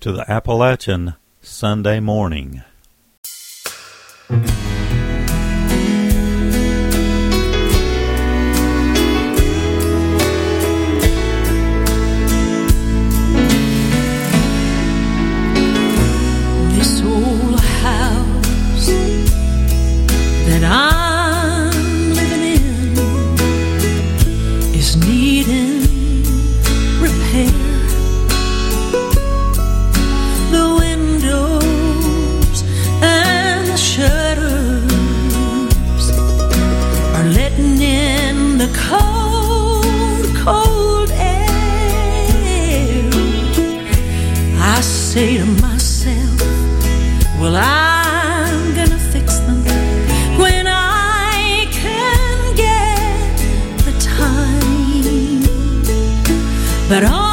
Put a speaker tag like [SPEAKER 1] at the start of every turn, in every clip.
[SPEAKER 1] to the Appalachian Sunday morning.
[SPEAKER 2] But all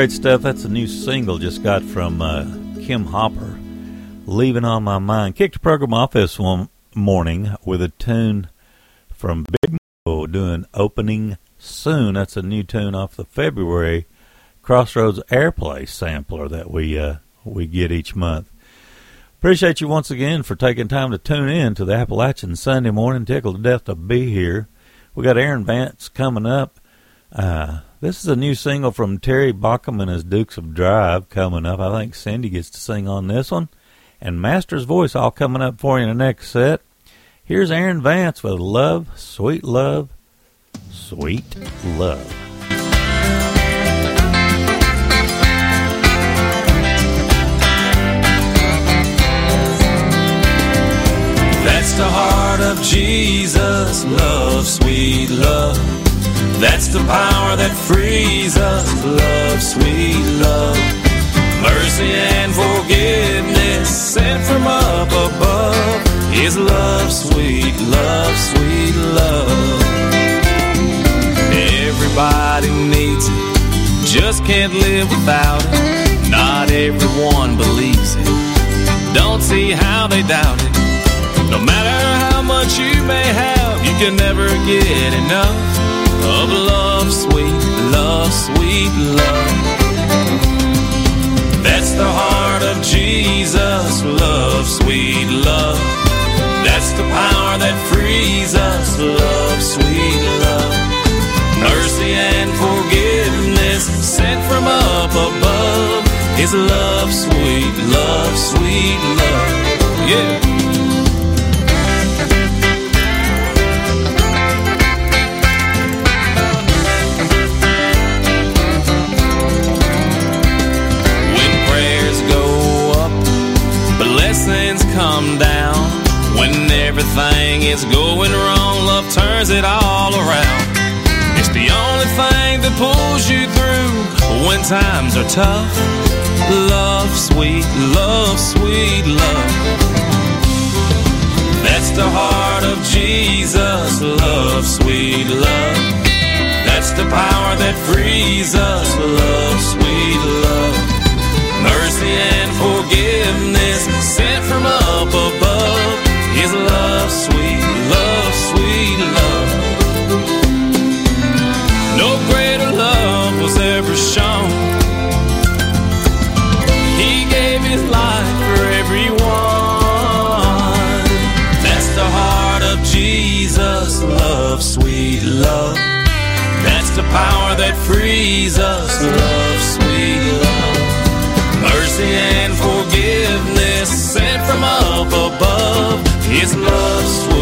[SPEAKER 1] great stuff. That's a new single just got from uh, Kim Hopper. Leaving on my mind. Kicked the program off this one morning with a tune from Big Mo doing opening soon. That's a new tune off the February Crossroads Airplay sampler that we uh, we get each month. Appreciate you once again for taking time to tune in to the Appalachian Sunday morning. Tickled to death to be here. We got Aaron Vance coming up. Uh, this is a new single from Terry Baucom and his Dukes of Drive coming up. I think Cindy gets to sing on this one. And Master's Voice all coming up for you in the next set. Here's Aaron Vance with Love, Sweet Love, Sweet Love.
[SPEAKER 3] That's the heart of Jesus, love, sweet love. That's the power that frees us, love, sweet love. Mercy and forgiveness sent from up above is love, sweet love, sweet love. Everybody needs it, just can't live without it. Not everyone believes it, don't see how they doubt it. No matter how much you may have, you can never get enough of love, sweet love, sweet love. That's the heart of Jesus, love, sweet love. That's the power that frees us, love, sweet love. Mercy and forgiveness sent from up above is love, sweet love, sweet love. Yeah. Come down. When everything is going wrong, love turns it all around. It's the only thing that pulls you through when times are tough. Love, sweet love, sweet love. That's the heart of Jesus, love, sweet love. That's the power that frees us, love, sweet love. Mercy and forgiveness from up above is love, sweet love, sweet love. No greater love was ever shown. He gave his life for everyone. That's the heart of Jesus, love, sweet love. That's the power that frees us, love, sweet love. Mercy above is love, sweet love.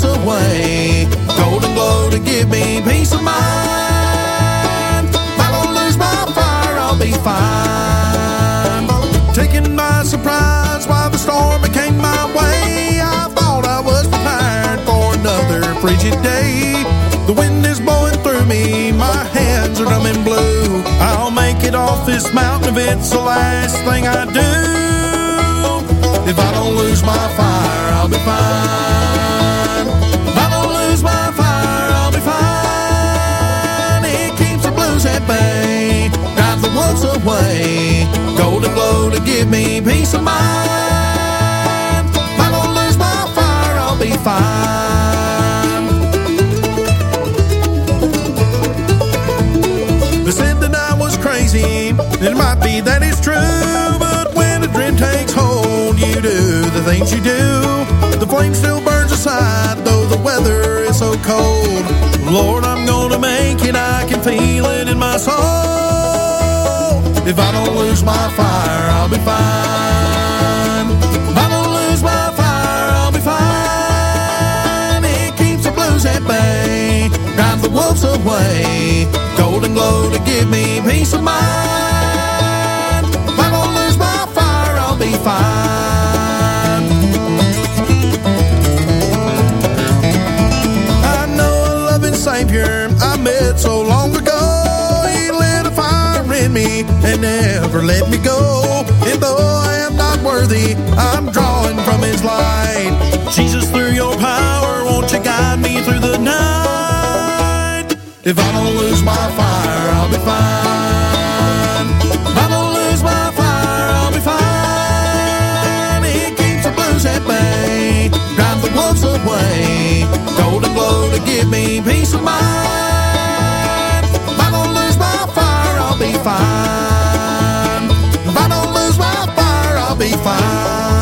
[SPEAKER 4] Drives away. Golden glow to give me peace of mind. If I don't lose my fire, I'll be fine. Taken by surprise while the storm came my way, I thought I was prepared for another frigid day. The wind is blowing through me, my hands are numb and blue. I'll make it off this mountain if it's the last thing I do. If I don't lose my fire, I'll be fine. Wolves away. Golden glow to give me peace of mind. If I don't lose my fire, I'll be fine. They said that I was crazy. It might be that it's true, but when a dream takes hold, you do the things you do. The flame still burns aside, though the weather is so cold. Lord, I'm gonna make it. I can feel it in my soul. If I don't lose my fire, I'll be fine. If I don't lose my fire, I'll be fine. It keeps the blues at bay, drives the wolves away. Golden glow to give me peace of mind. If I don't lose my fire, I'll be fine. I know a loving Savior I met so long in me and never let me go. And though I am not worthy, I'm drawing from His light. Jesus, through your power, won't you guide me through the night? If I don't lose my fire, I'll be fine. If I don't lose my fire, I'll be fine. It keeps the blues at bay, drives the wolves away. Golden glow to give me peace of mind. Fine. If I don't lose my fire, I'll be fine.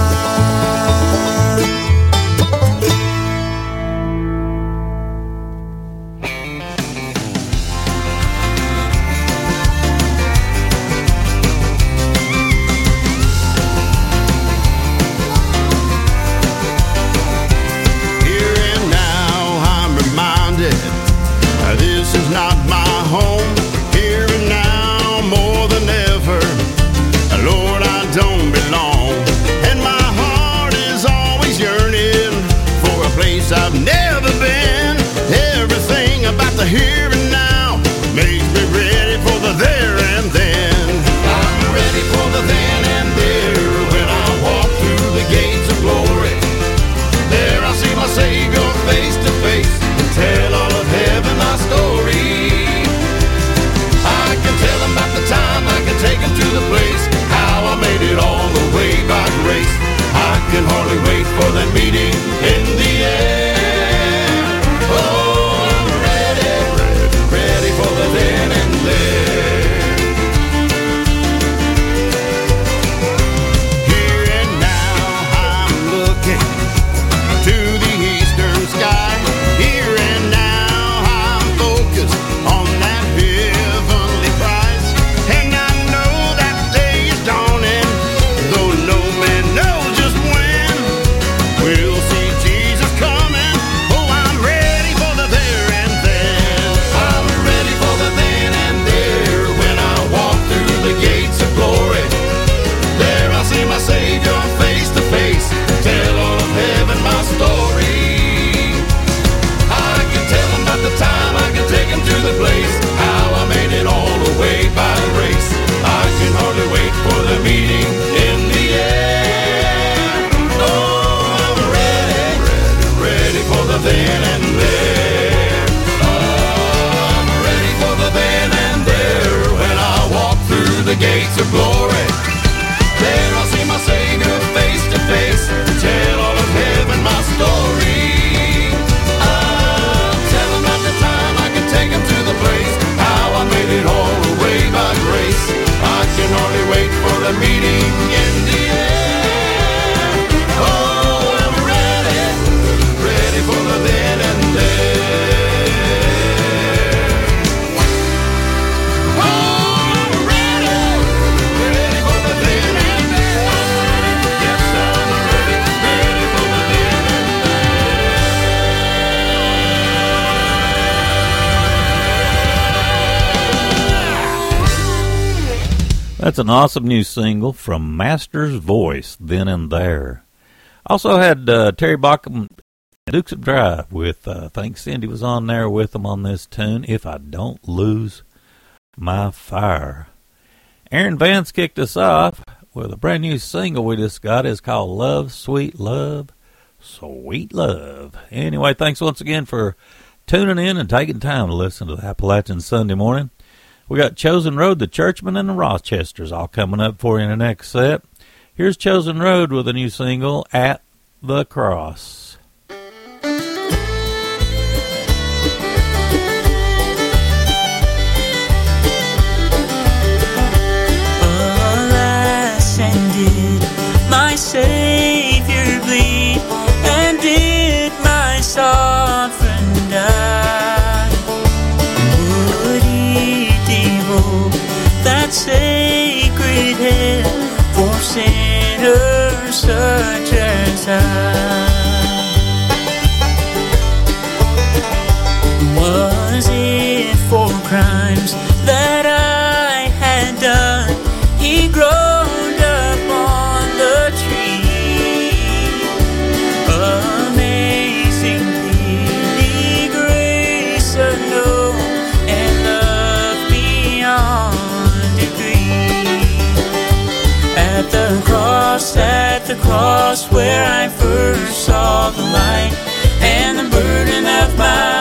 [SPEAKER 1] That's an awesome new single from Master's Voice, Then and There. Also had uh, Terry Baucom Dukes of Drive with, uh, I think Cindy was on there with them on this tune, If I Don't Lose My Fire. Aaron Vance kicked us off with a brand new single we just got. It's called Love, Sweet Love, Sweet Love. Anyway, thanks once again for tuning in and taking time to listen to the Appalachian Sunday morning. We got Chosen Road, the Churchmen, and the Rochesters all coming up for you in the next set. Here's Chosen Road with a new single, At the Cross.
[SPEAKER 2] My Savior bleed, and did my sovereign sacred head for sinners such as I? Was it for crimes that I cross where I first saw the light, and the burden of my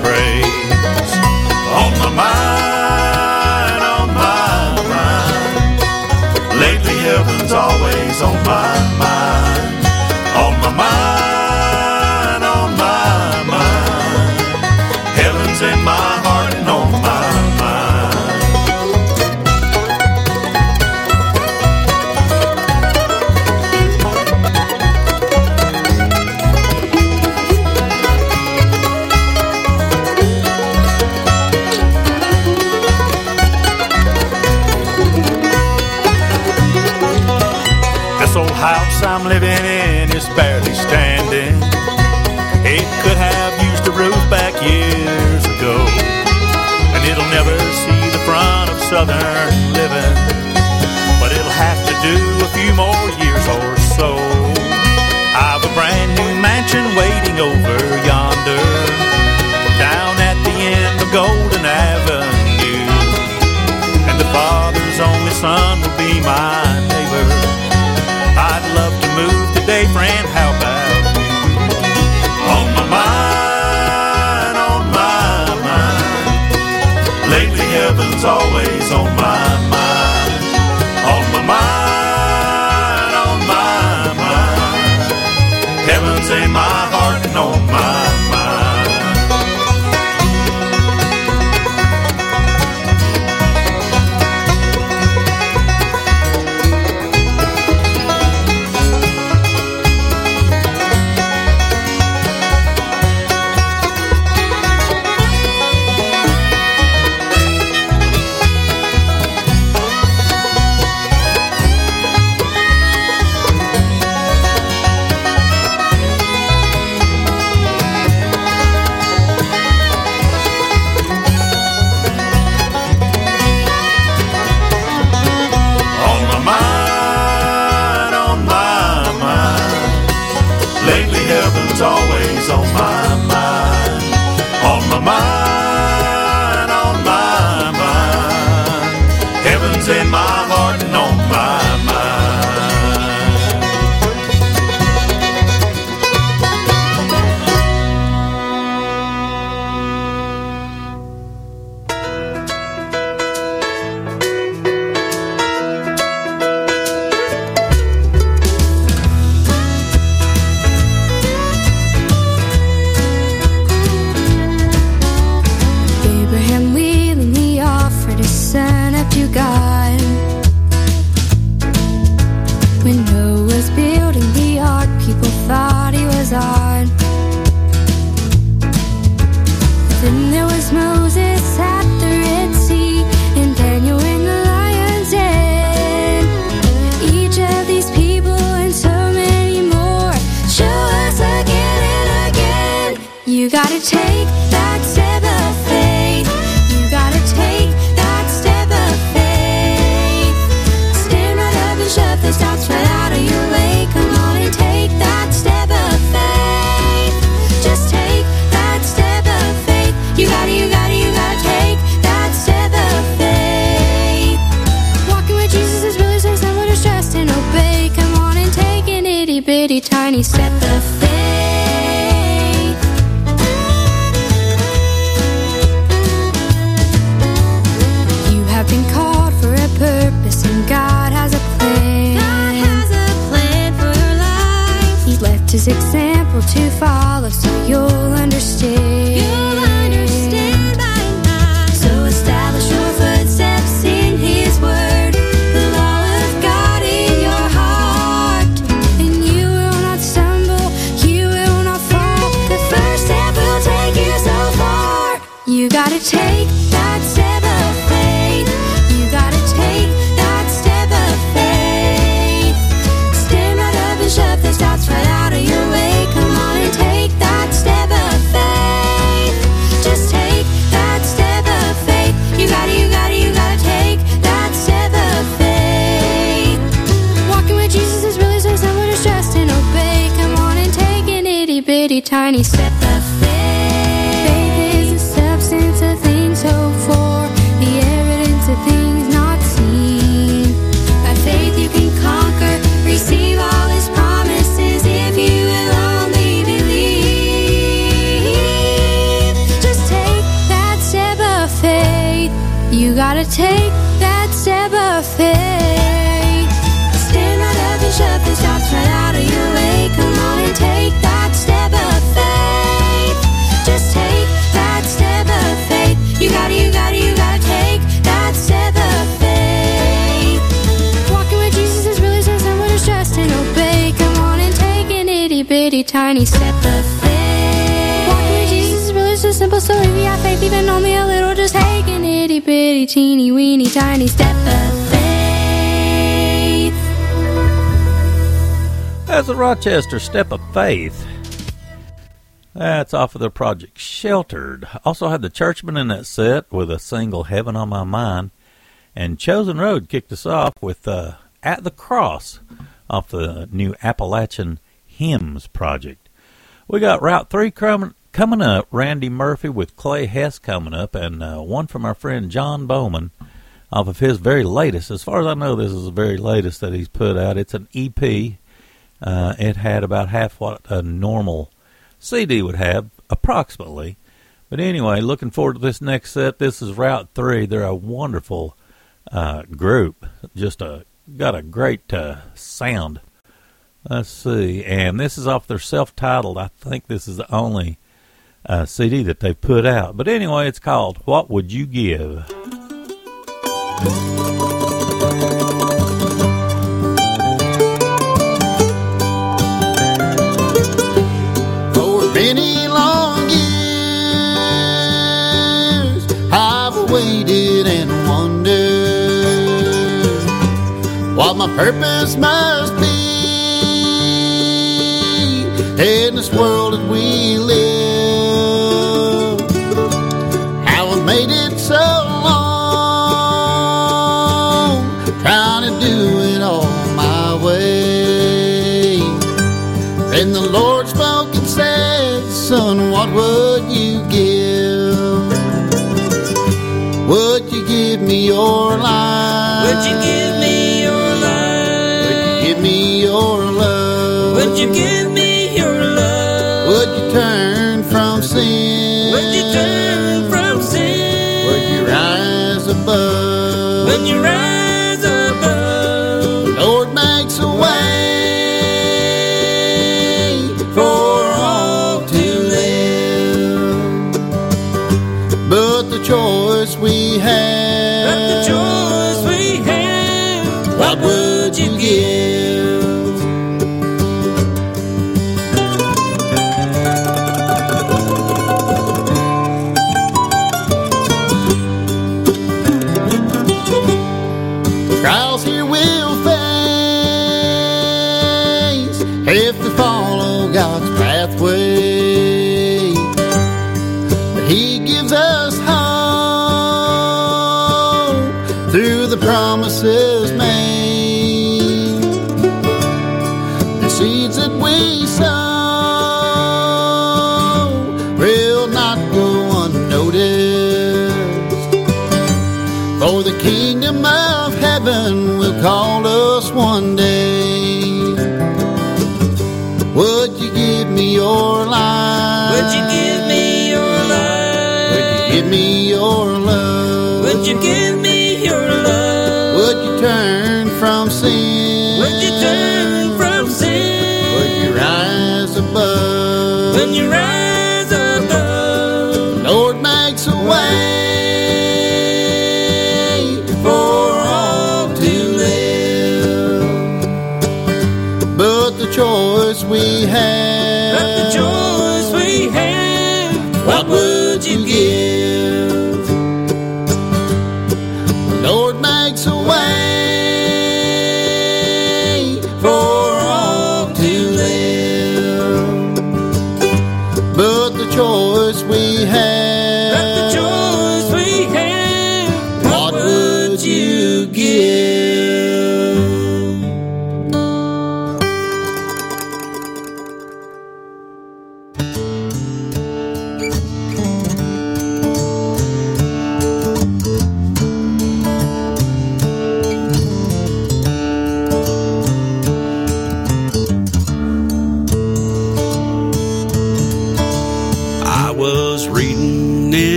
[SPEAKER 5] pray. southern living, but it'll have to do a few more years or so. I've a brand new mansion waiting over yonder, down at the end of Golden Avenue, and the father's only son will be my neighbor. I'd love to move today, friend. How
[SPEAKER 6] example to follow so you'll understand. Tiny step of faith. Walking Jesus is really so simple, so if you have faith, even only a little, just take an itty bitty teeny weeny tiny step of faith.
[SPEAKER 1] That's the Rochester Step of Faith. That's off of their project Sheltered. Also had the Churchmen in that set with a single Heaven on My Mind. And Chosen Road kicked us off with uh, At the Cross off the new Appalachian Hymns project. We got Route 3 coming, coming up. Randy Murphy with Clay Hess coming up. And uh, one from our friend John Bowman off of his very latest. As far as I know, this is the very latest that he's put out. It's an EP. Uh, it had about half what a normal CD would have, approximately. But anyway, looking forward to this next set. This is Route Three. They're a wonderful uh, group. Just a got a great uh, sound. Let's see, and this is off their self-titled. I think this is the only uh, CD that they put out. But anyway, it's called "What Would You Give."
[SPEAKER 7] For many long years, I've waited and wondered what my purpose must be in this world that we live.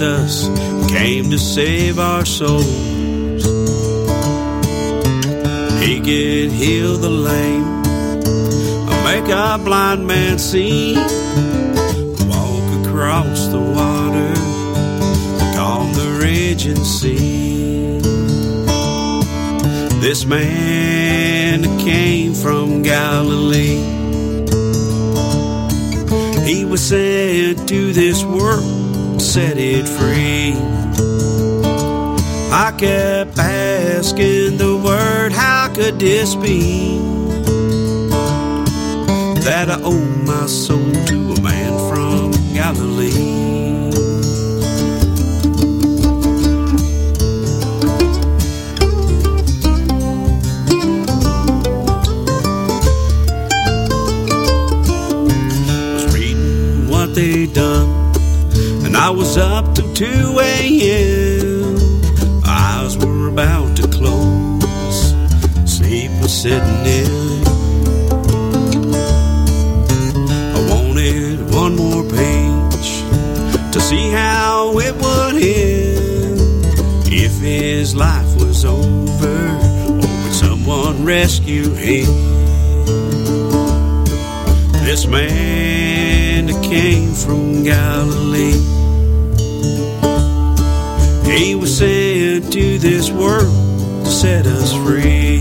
[SPEAKER 8] Jesus, came to save our souls. He could heal the lame, make a blind man see, walk across the water, calm the raging sea. This man came from Galilee. He was sent to this world, set it free. I kept asking the word, how could this be? That I owe my soul to a man from Galilee. Was up till 2 a.m. Eyes were about to close, sleep was setting in. I wanted one more page to see how it would end. If his life was over, or would someone rescue him? This man that came from Galilee. To this world to set us free.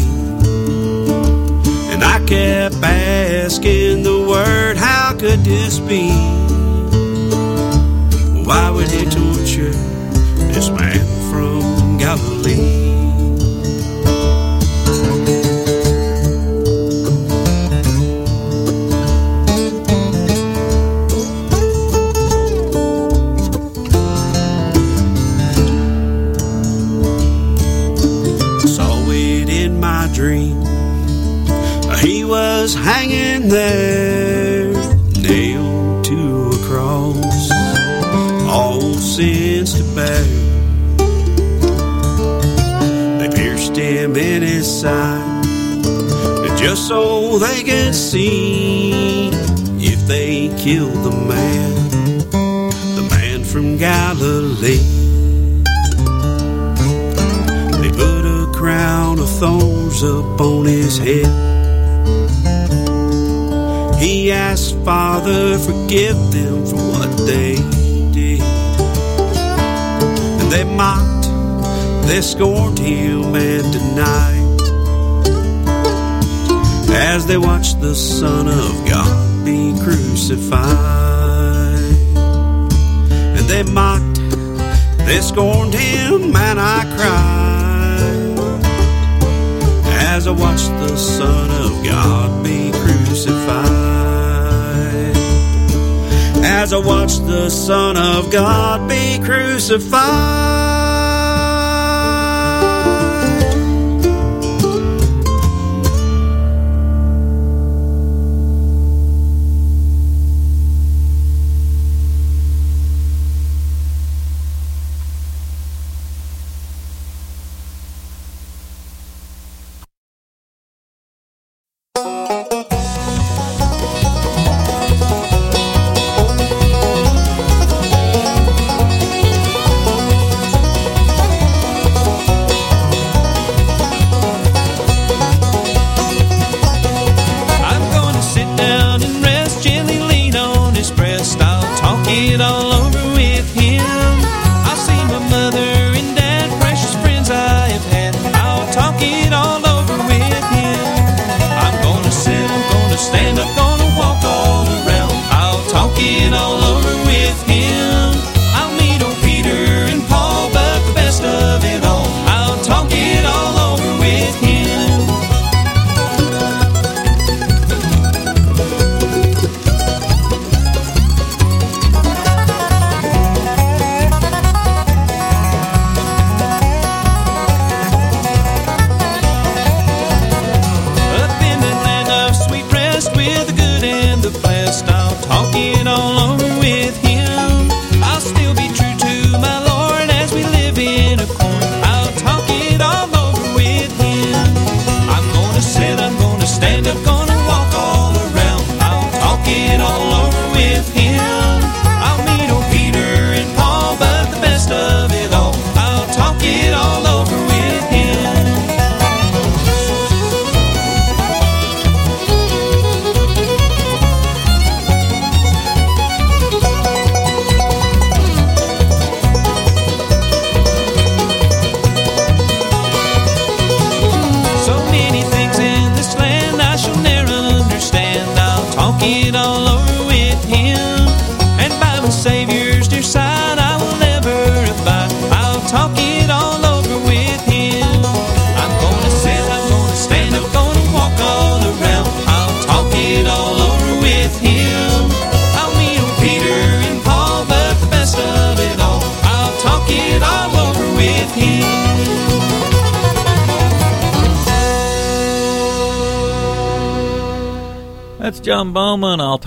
[SPEAKER 8] And I kept asking the word, how could this be? Why would he torture this man from Galilee? There, nailed to a cross, all sins to bear. They pierced him in his side, just so they could see if they killed the man, the man from Galilee. They put a crown of thorns upon his head. He asked, Father, forgive them for what they did. And they mocked, they scorned him and denied. As they watched the Son of God be crucified. And they mocked, they scorned him, and I cried as I watched the Son of God be crucified. As I watched the Son of God be crucified.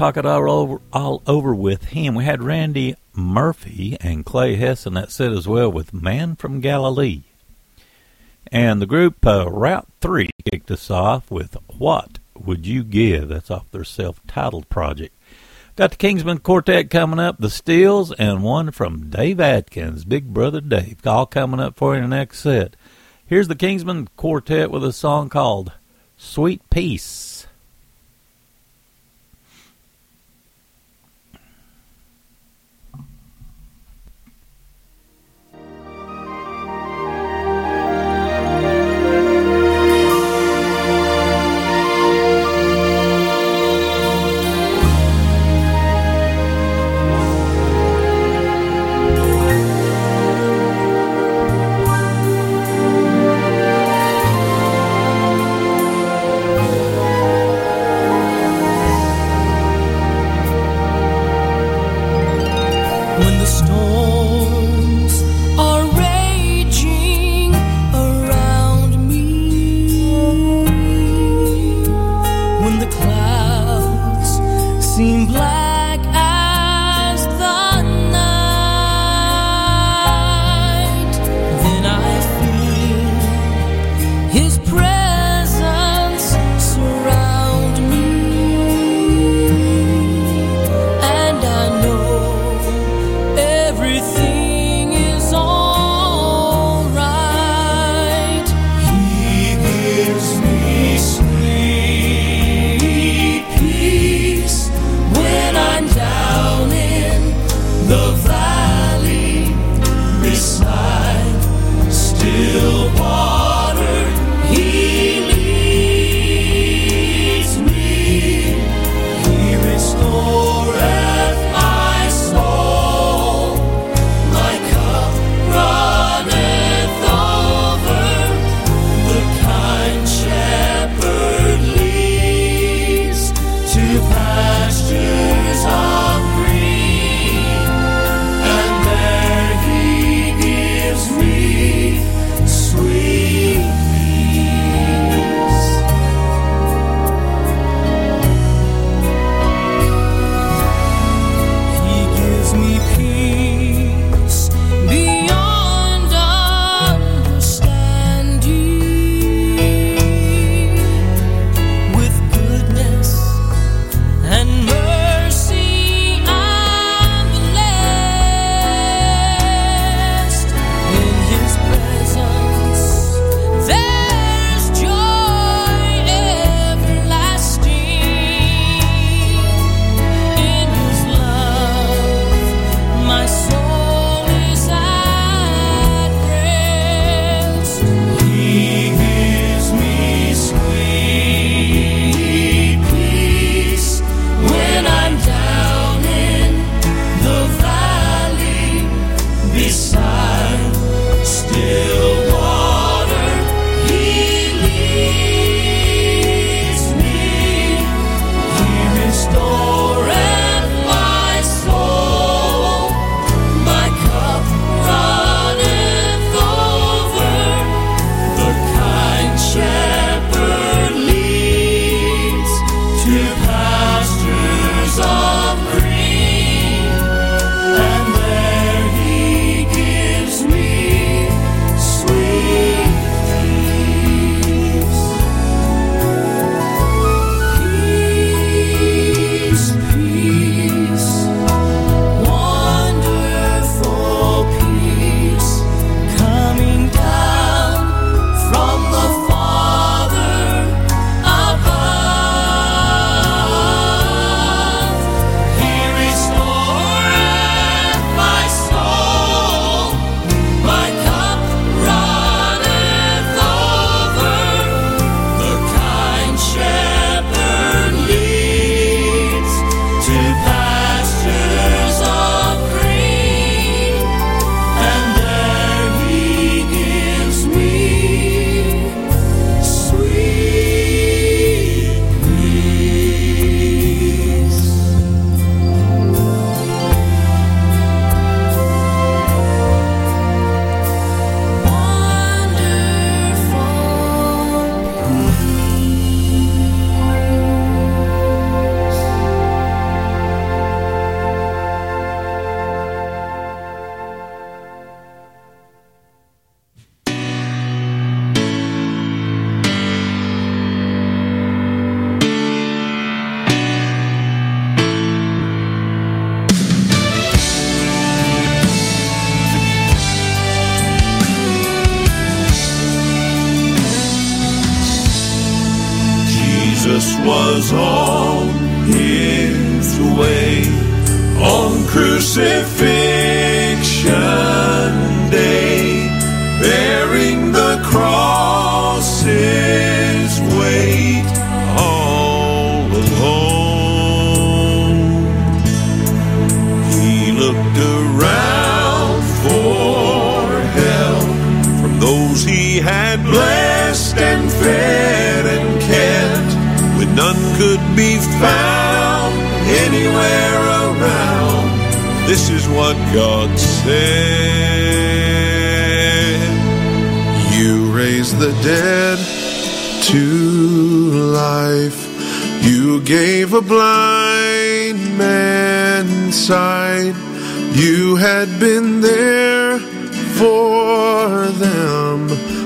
[SPEAKER 3] Talk it all over, all over with him.
[SPEAKER 1] We had Randy Murphy and Clay Hesson that said as well with Man from Galilee. And the group uh, Route 3 kicked us off with What Would You Give? That's off their self titled project. Got the Kingsmen Quartet coming up, the Steels, and one from Dave Atkins, Big Brother Dave, all coming up for you in the next set. Here's the Kingsmen Quartet with a song called Sweet Peace.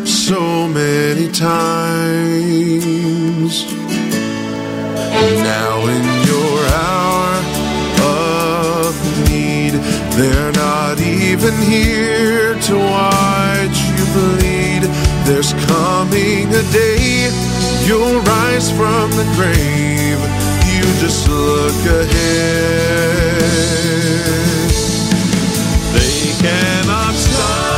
[SPEAKER 9] So many times. Now in your hour of need, they're not even here to watch you bleed. There's coming a day you'll rise from the grave. You just look ahead. They cannot stop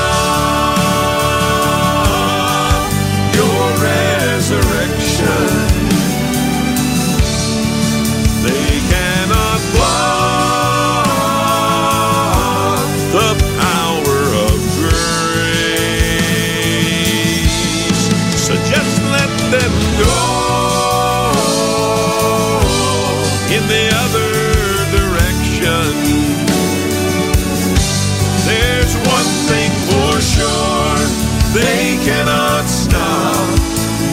[SPEAKER 9] cannot stop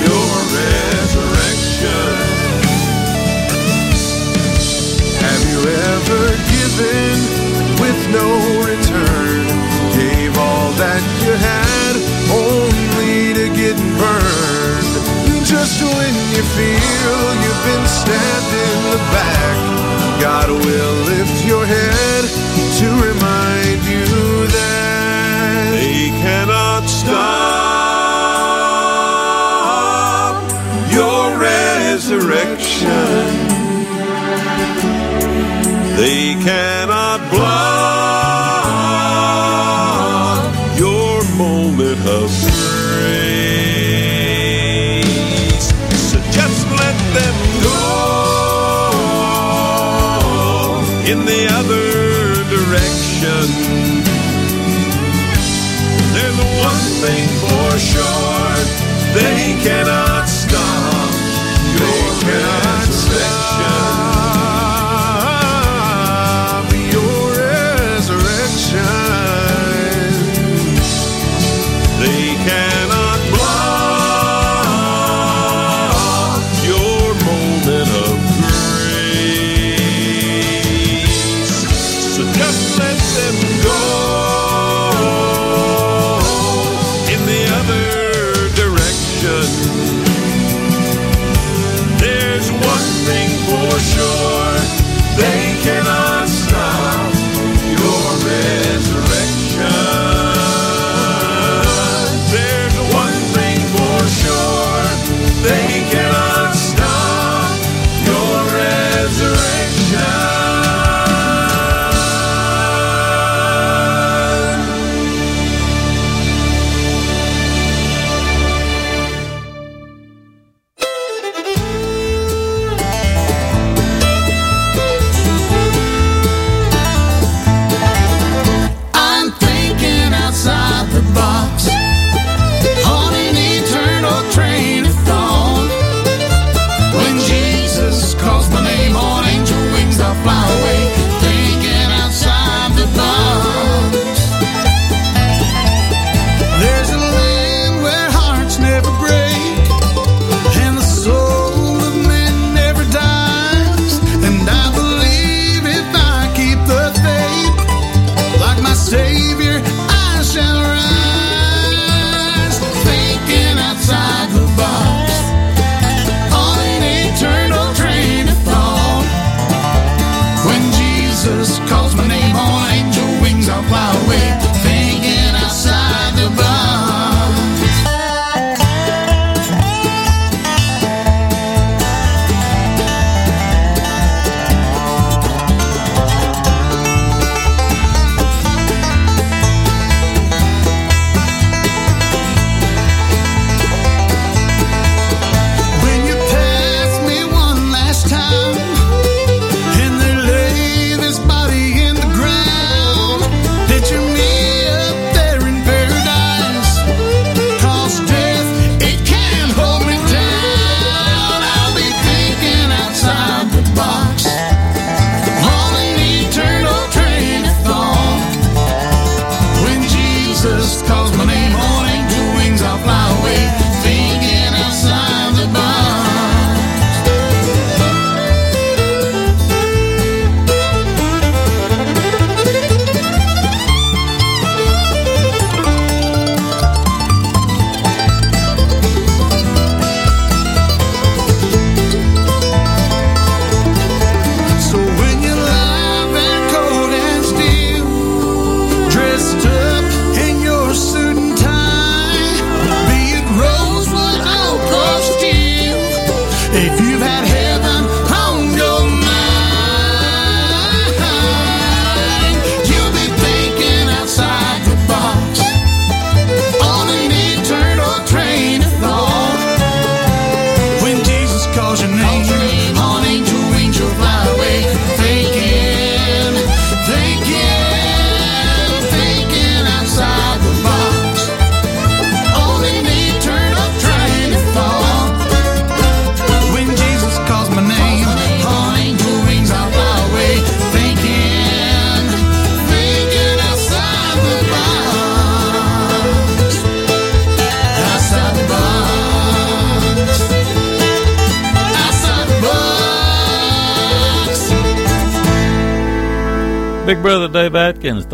[SPEAKER 9] your resurrection. Have you ever given with no return? Gave all that you had only to get burned. Just when you feel you've been stabbed in the back, God will lift your head to remind you that they cannot stop they cannot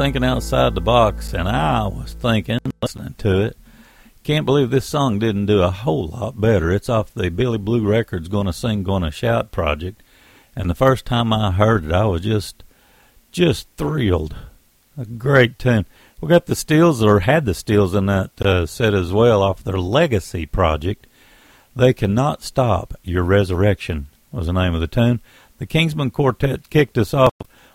[SPEAKER 1] thinking outside the box, and I was thinking, listening to it, can't believe this song didn't do a whole lot better. It's off the Billy Blue Records Gonna Sing, Gonna Shout project, and the first time I heard it, I was just, just thrilled. A great tune. We got the Steels, or had the Steels in that uh, set as well, off their Legacy project. They Cannot Stop Your Resurrection was the name of the tune. The Kingsmen Quartet kicked us off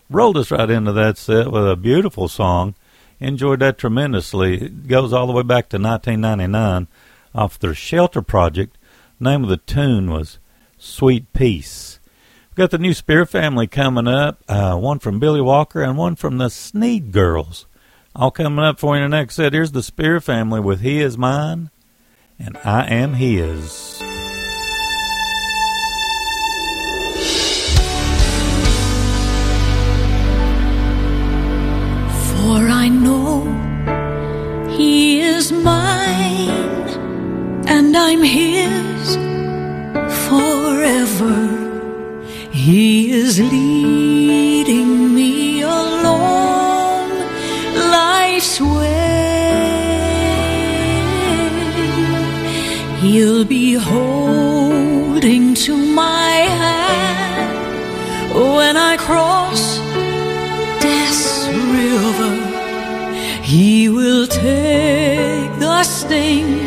[SPEAKER 1] rolled us right into that set with a beautiful song. Enjoyed that tremendously. It goes all the way back to 1999 off their Shelter project. Name of the tune was Sweet Peace. We've got the new Spear family coming up, uh, one from Billy Walker and one from the Sneed Girls. All coming up for you in the next set. Here's the Spear family with He Is Mine and I Am His.
[SPEAKER 2] For I know He is mine and I'm His forever. He is leading me along life's way. He'll be holding to my hand when I cross He will take the sting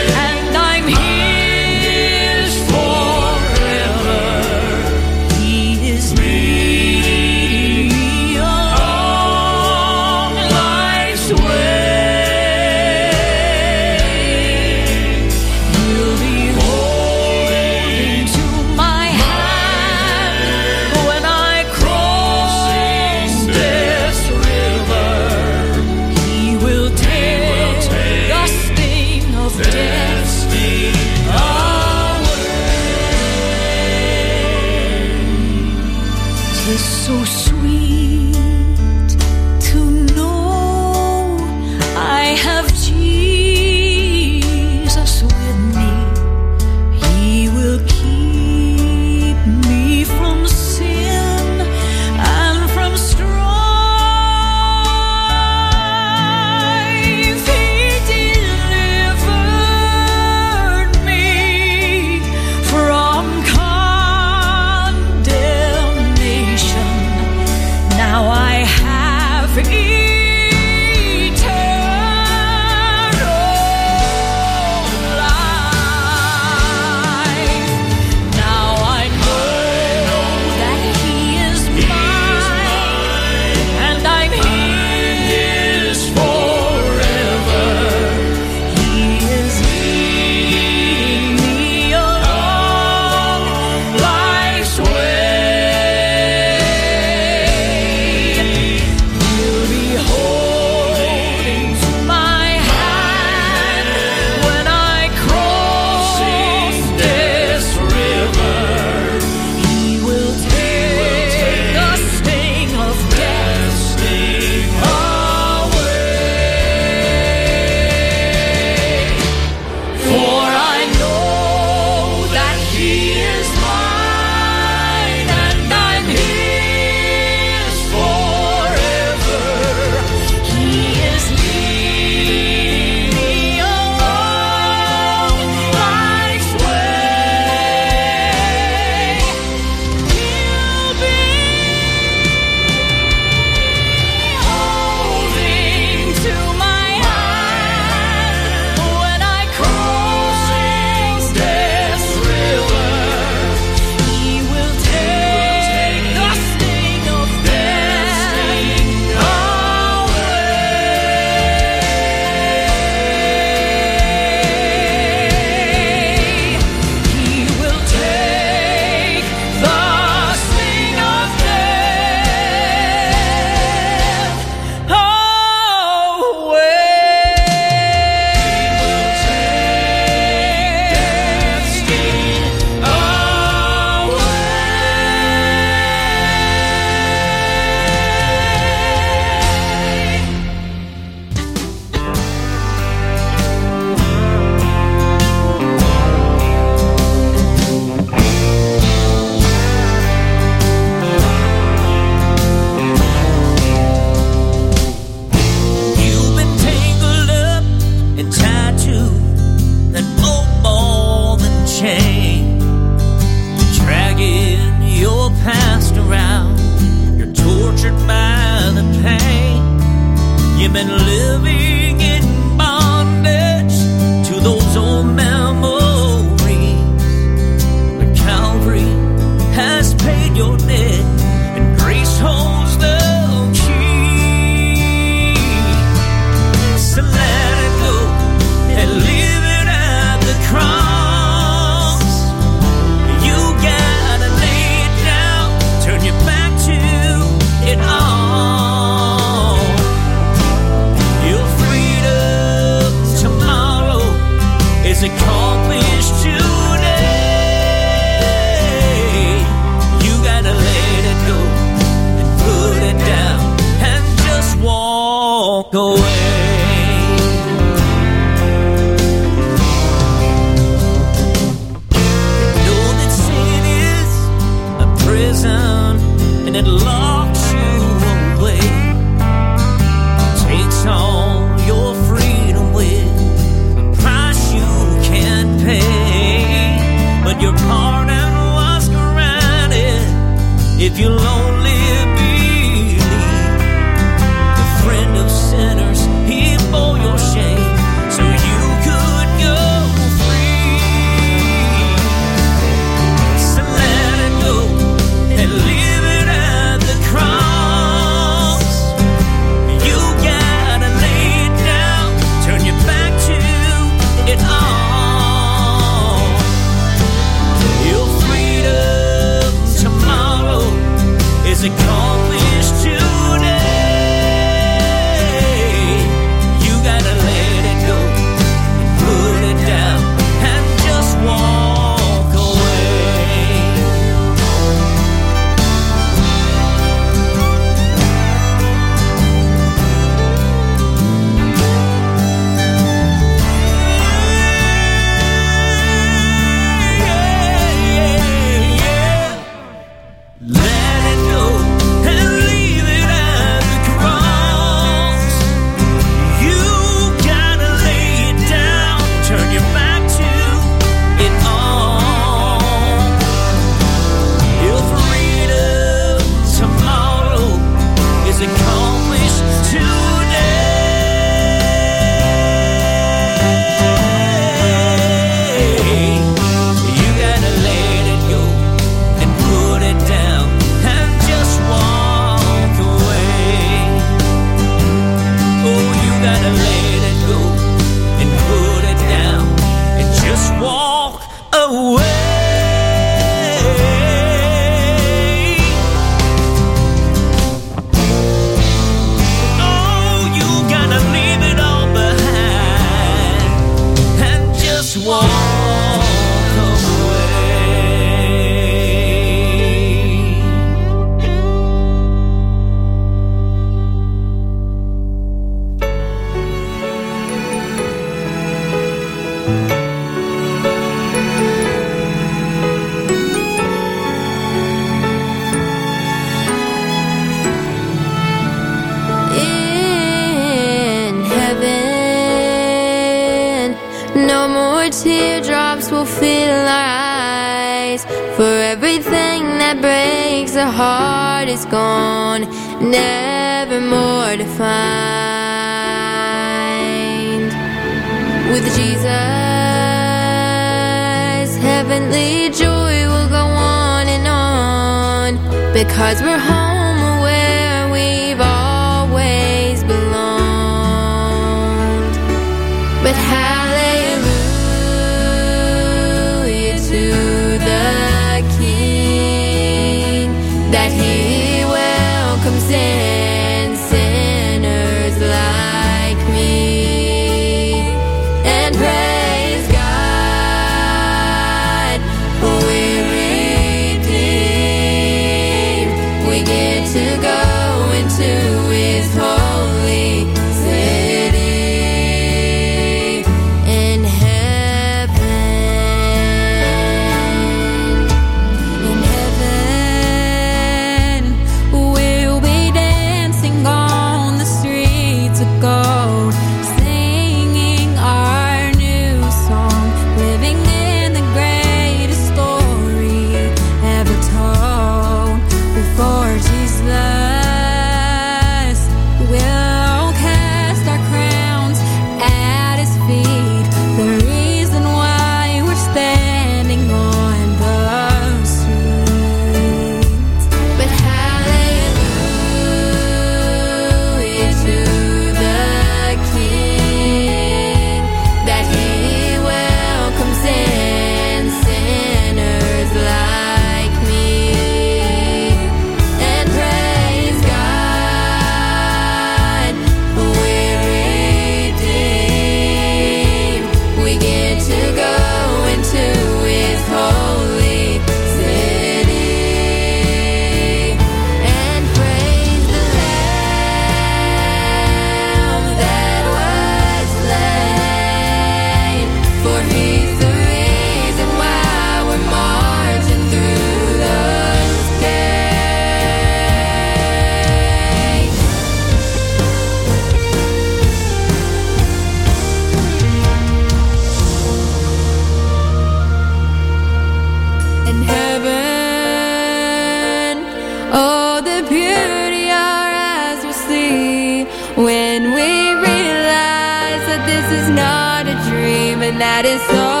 [SPEAKER 6] that
[SPEAKER 10] it's all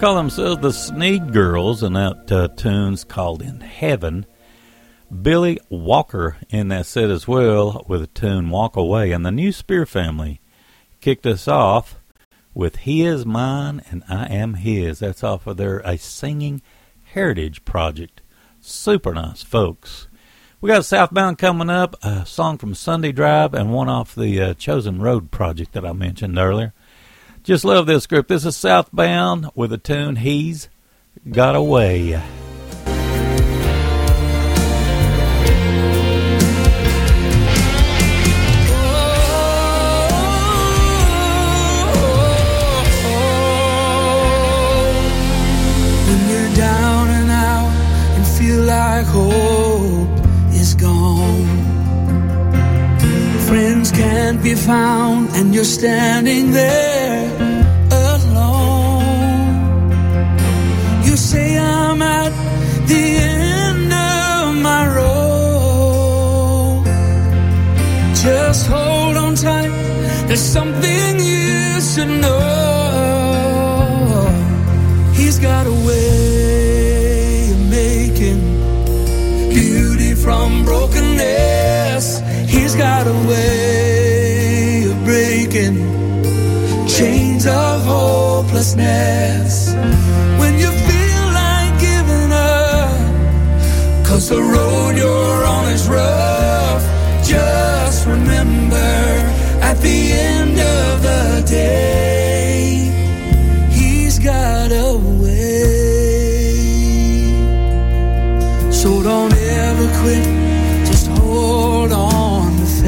[SPEAKER 1] call themselves the Sneed Girls, and that uh, tune's called In Heaven. Billy Walker in that set as well with the tune Walk Away. And the New Spear family kicked us off with He Is Mine and I Am His. That's off of their A Singing Heritage project. Super nice, folks. We got Southbound coming up, a song from Sunday Drive, and one off the uh, Chosen Road project that I mentioned earlier. Just love this group. This is Southbound with the tune He's Got a Way.
[SPEAKER 11] When you're down and out and feel like hope Friends can't be found and you're standing there alone. You say I'm at the end of my road. Just hold on tight. There's something you should know. He's got a way of making beauty from brokenness. He's got a way of breaking chains of hopelessness. When you feel like giving up, cause the road you're on is rough, just remember at the end of the day, He's got a way. So don't ever quit, I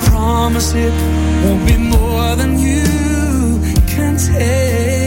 [SPEAKER 11] promise it won't be more than you can take.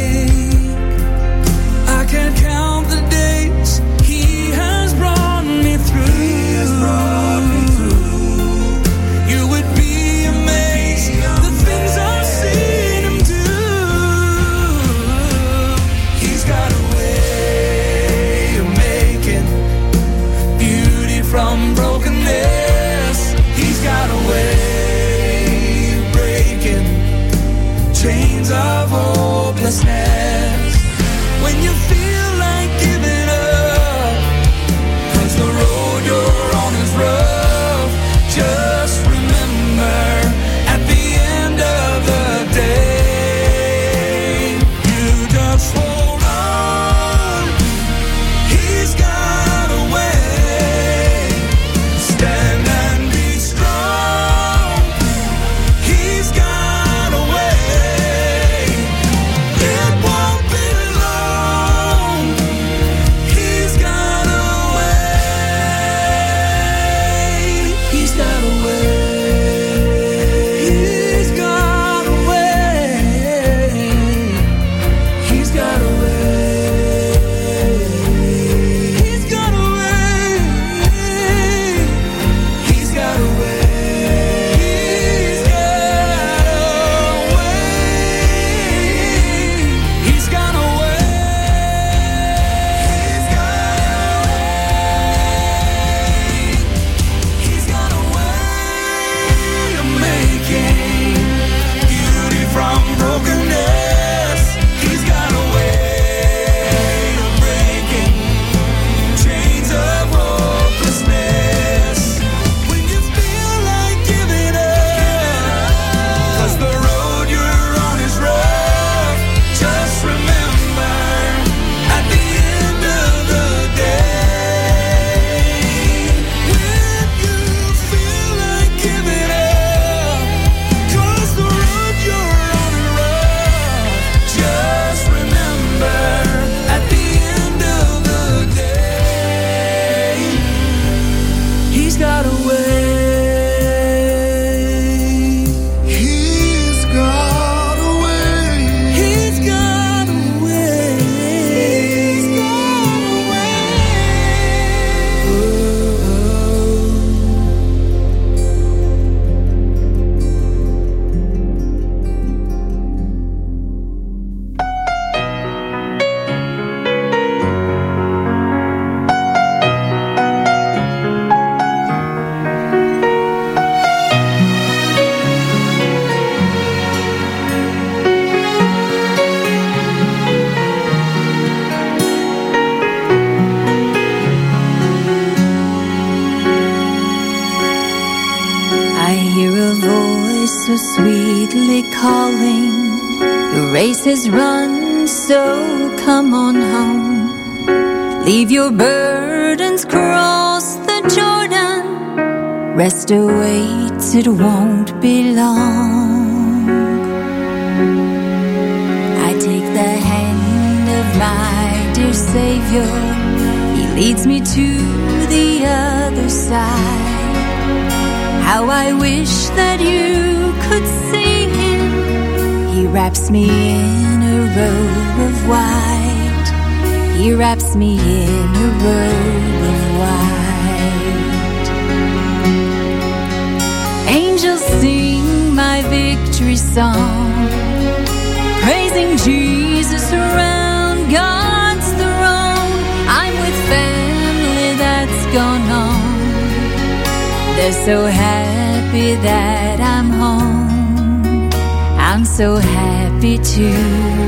[SPEAKER 2] so happy that I'm home. I'm so happy too.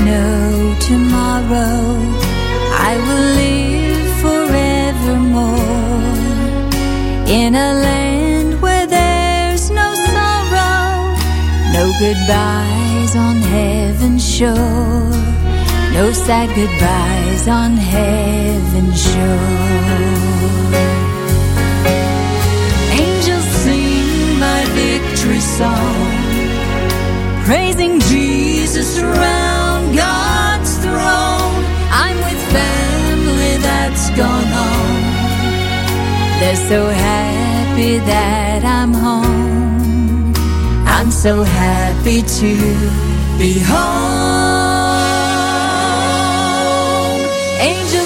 [SPEAKER 2] no tomorrow. I will live forevermore in a land where there's no sorrow, no goodbyes on heaven's shore, no sad goodbyes on heaven's shore. Angels sing my victory song praising Jesus round. God's throne. I'm with family that's gone home. They're so happy that I'm home. I'm so happy to be home. Angels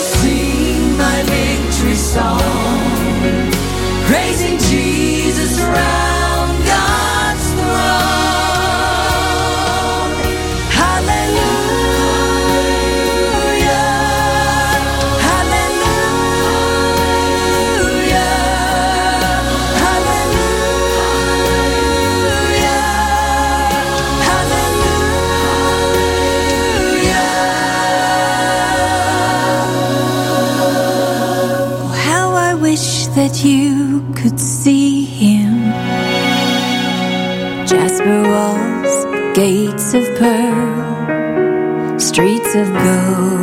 [SPEAKER 2] that you could see him. Jasper walls, gates of pearl, streets of gold.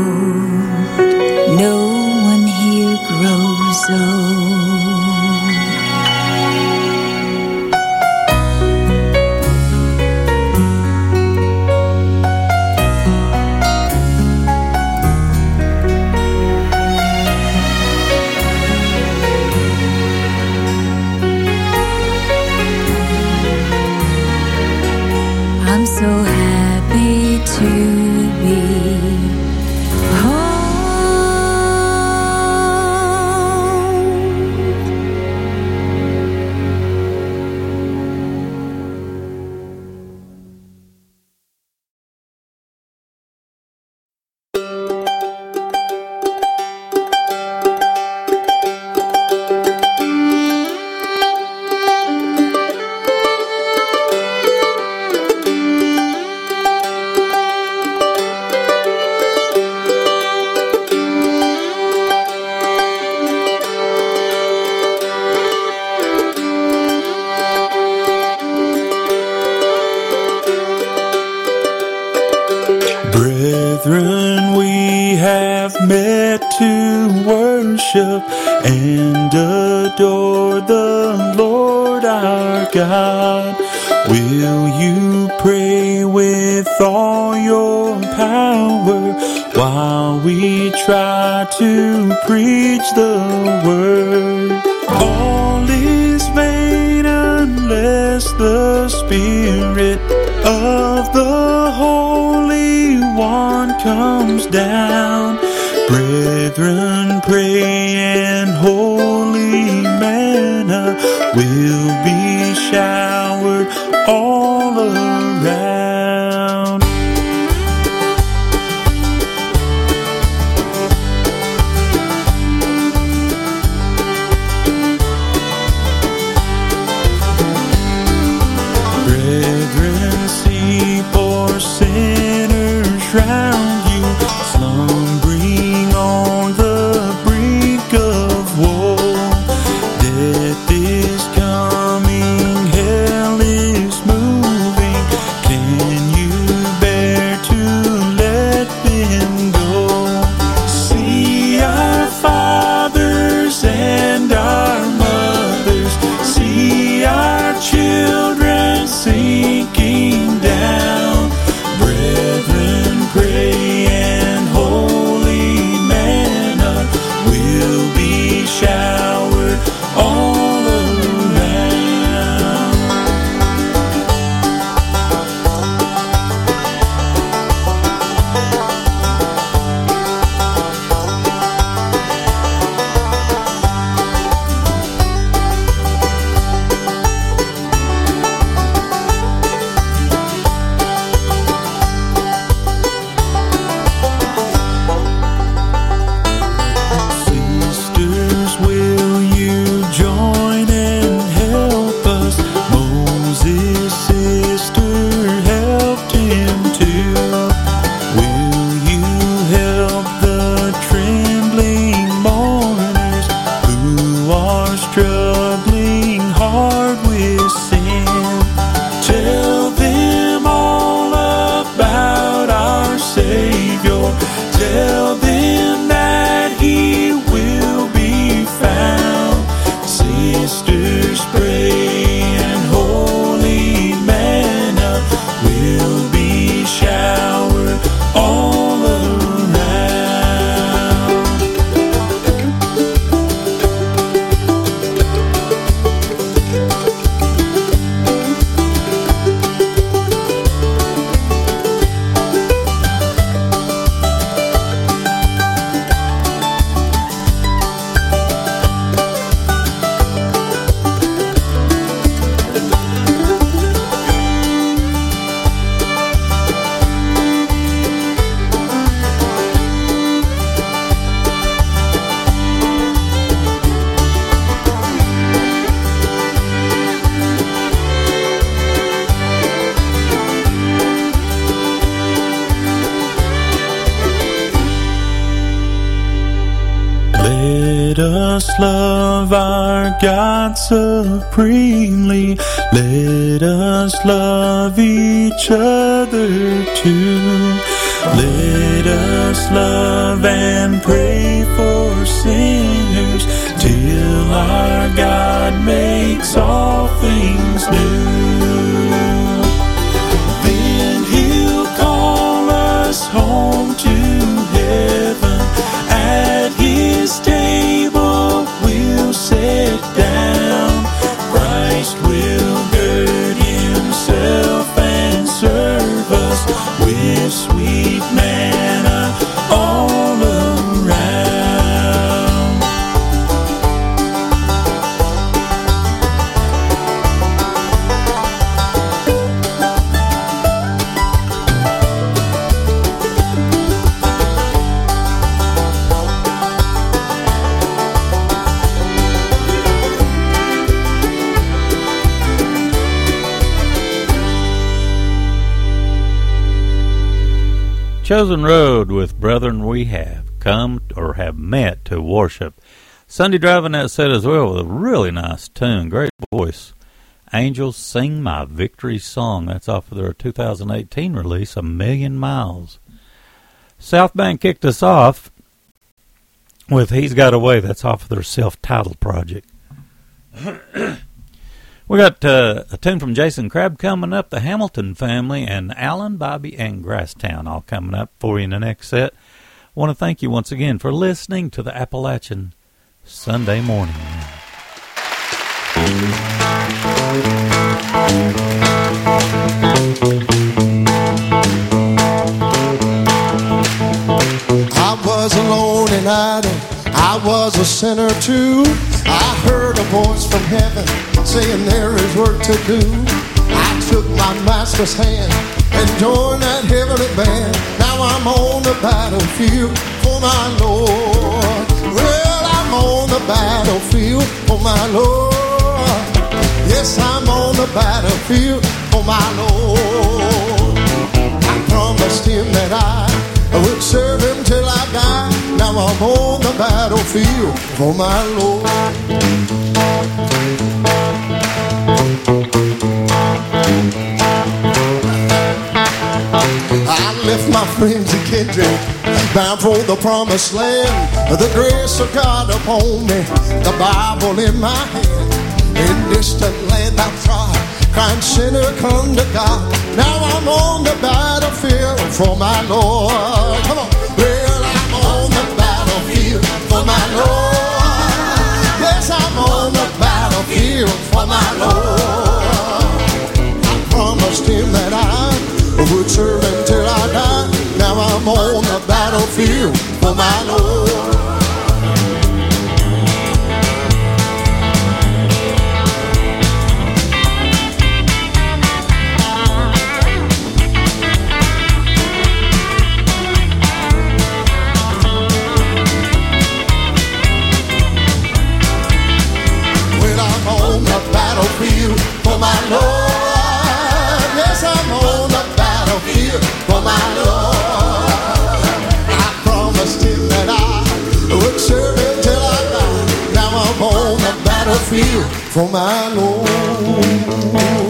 [SPEAKER 12] Supremely. Let us love each other
[SPEAKER 1] Chosen Road with Brethren We Have come or have met to worship. Sunday Drive in that set as well with a really nice tune, great voice. Angels Sing My Victory Song. That's off of their 2018 release, A Million Miles. Southbound kicked us off with He's Got a Way. That's off of their self titled project. We got uh, a tune from Jason Crabb coming up, the Hamilton family, and Alan, Bibey, and Grasstowne all coming up for you in the next set. want to thank you once again for listening to the Appalachian Sunday morning.
[SPEAKER 13] I was alone and idle. I was a sinner too. I heard a voice from heaven saying there is work to do. I took my master's hand and joined that heavenly band. Now I'm on the battlefield for my Lord. Well, I'm on the battlefield for my Lord. Yes, I'm on the battlefield for my Lord. I promised him that I would serve him till I die. Now I'm on the battlefield for my Lord. I left my friends and kindred bound for the promised land. The grace of God upon me, the Bible in my hand. In distant land I trod, crying sinner come to God. Now I'm on the battlefield for my Lord. Come on. Well, I'm on the battlefield for my Lord. Yes, I'm on the battlefield for my Lord. I promised him that I would serve till I die. Now I'm on the battlefield for my Lord. My Lord. Yes, I'm on the battlefield for my Lord. I promised him that I would serve him till I die. Now I'm on the battlefield for my Lord.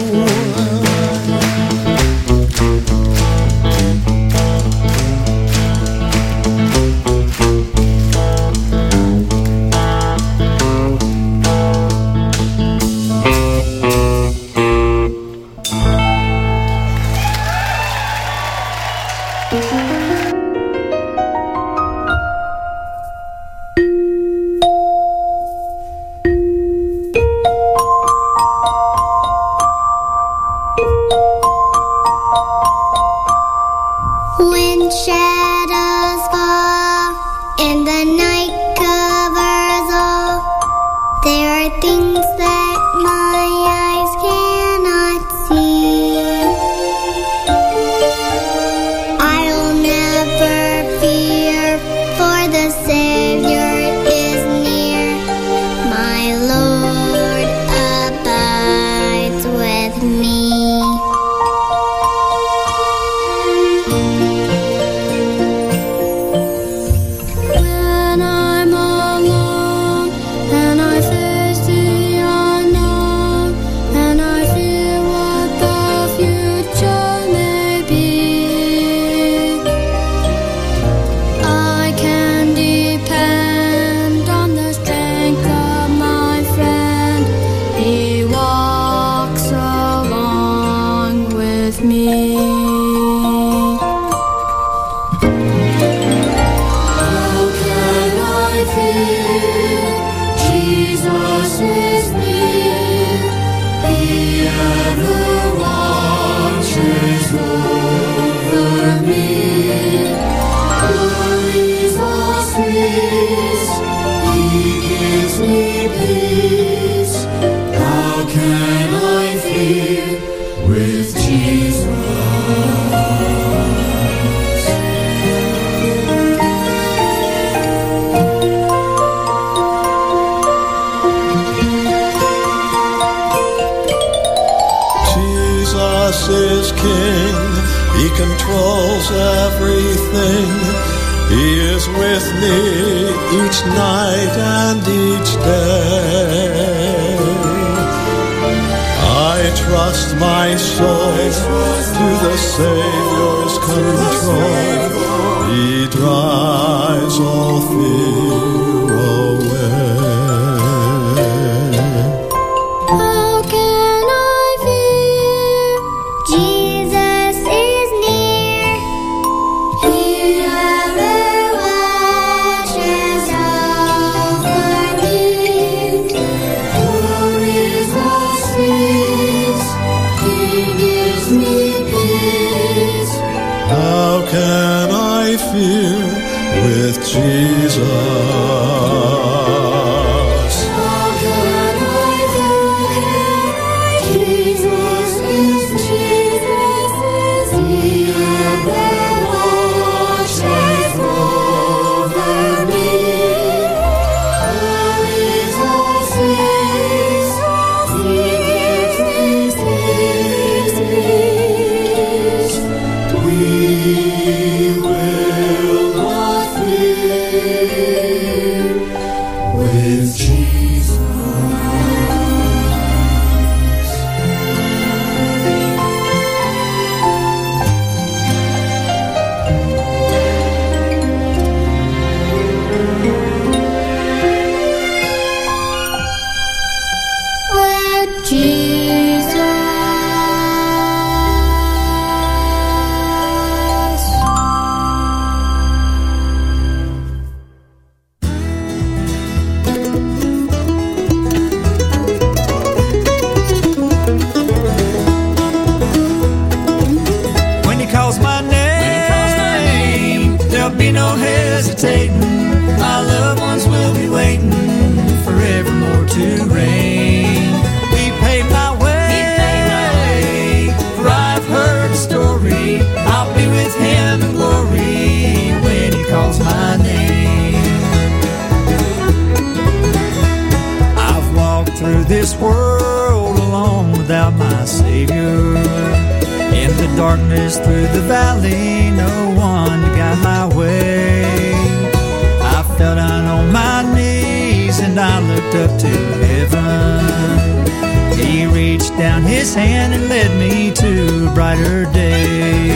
[SPEAKER 14] his hand and led me to a brighter day.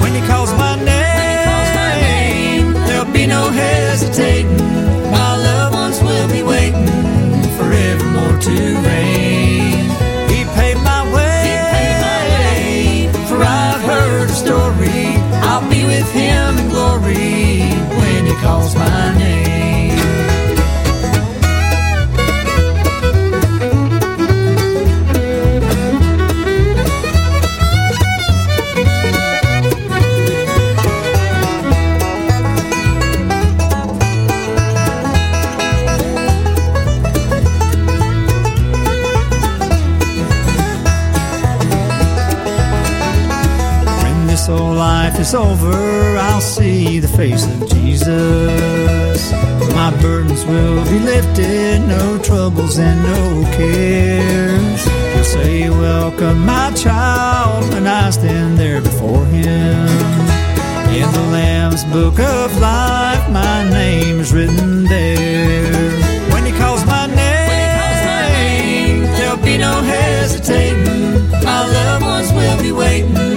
[SPEAKER 14] When he calls my name, there'll be no hesitating. My loved ones will be waiting forevermore to reign. He paid my way, for I've heard a story. I'll be with him in glory when he calls my name. Is over, I'll see the face of Jesus. My burdens will be lifted, no troubles and no cares. He'll say, Welcome, my child, when I stand there before him. In the Lamb's book of life, my name is written there. When he calls my name, there'll be no hesitating. My loved ones will be waiting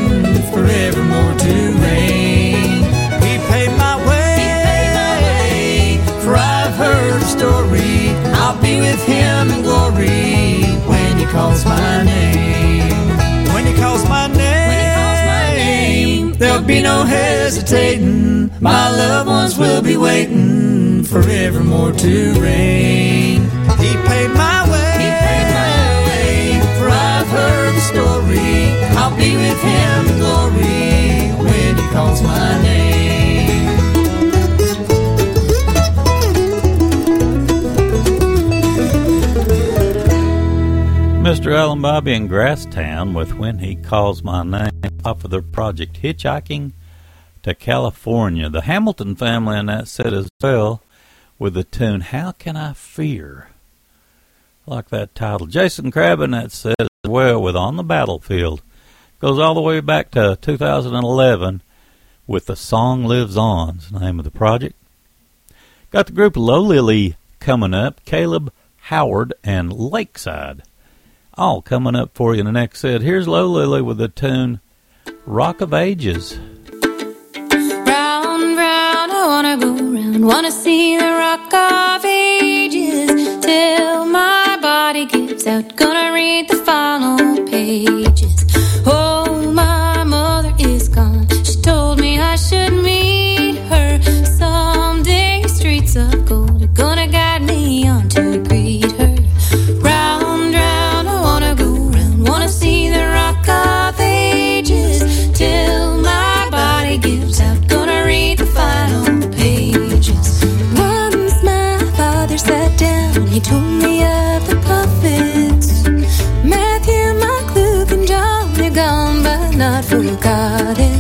[SPEAKER 14] with him in glory when he calls my name. When he calls my name, there'll be no hesitating. My loved ones will be waiting forevermore to reign. He paid my way, for I've heard the story. I'll be with him in glory when he calls my name.
[SPEAKER 1] Mr. Alan Bibey in Grasstowne with When He Calls My Name off of their project Hitchhiking to California. The Hamilton family in that set as well with the tune How Can I Fear? Like that title. Jason Crabb in that set as well with On the Battlefield. Goes all the way back to 2011 with The Song Lives On, the name of the project. Got the group Low Lily coming up, Caleb Howard and Lakeside. All coming up for you in the next set. Here's Low Lily with the tune Rock of Ages.
[SPEAKER 2] Round, round, I wanna go round. Wanna see the rock of ages till my body gives out. Gonna read the final pages. Forgotten.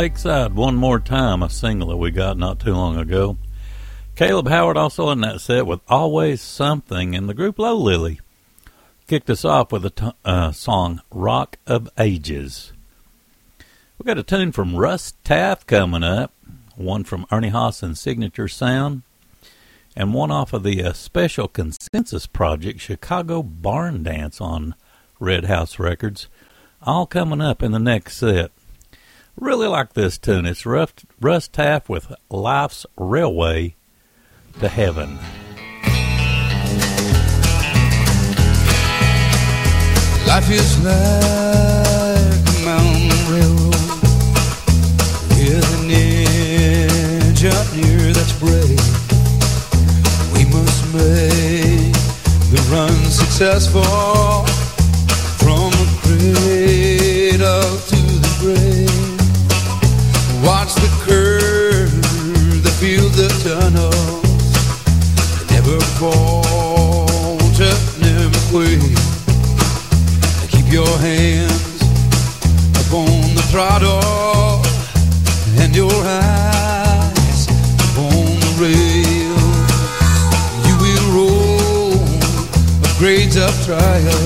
[SPEAKER 1] Lakeside one more time, a single that we got not too long ago. Caleb Howard also in that set with Always Something, in the group Low Lily kicked us off with the t- uh, song Rock of Ages. We got a tune from Russ Taff coming up, one from Ernie Haase and Signature Sound, and one off of the uh, Special Consensus Project Chicago Barn Dance on Red House Records. All coming up in the next set. Really like this tune. It's Russ, Russ Taff with Life's Railway to Heaven.
[SPEAKER 7] Life is like a mountain railroad with an edge up near that's brave. We must make the run successful from the cradle to. Watch the curve, the field, the tunnels. Never falter, never quit. Keep your hands upon the throttle and your eyes upon the rail. You will roll a grades of trial.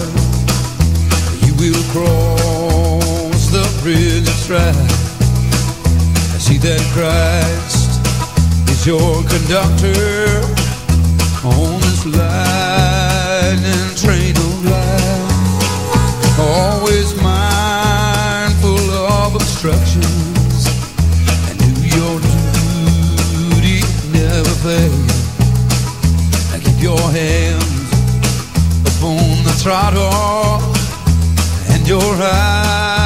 [SPEAKER 7] You will cross the bridge of strife. That Christ is your conductor on this lightning train of life. Always mindful of obstructions and do your duty, never fail. And keep your hands upon the throttle and your eye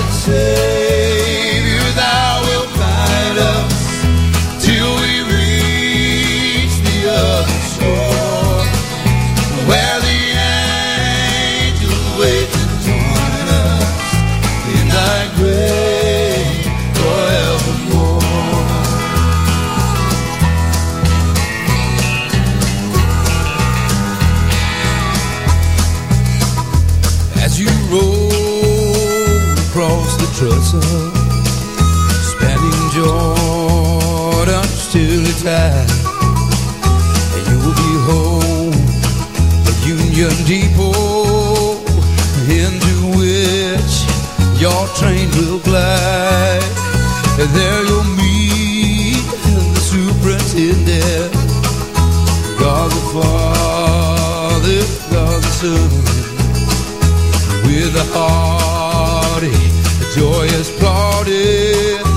[SPEAKER 7] Blessed Savior, trestle, spanning Jordan's stilly tide, and you will behold the Union Depot. Into which your train will glide. And there you'll meet the superintendent, God the Father, God the Son. With a hearty, joyous plaudit,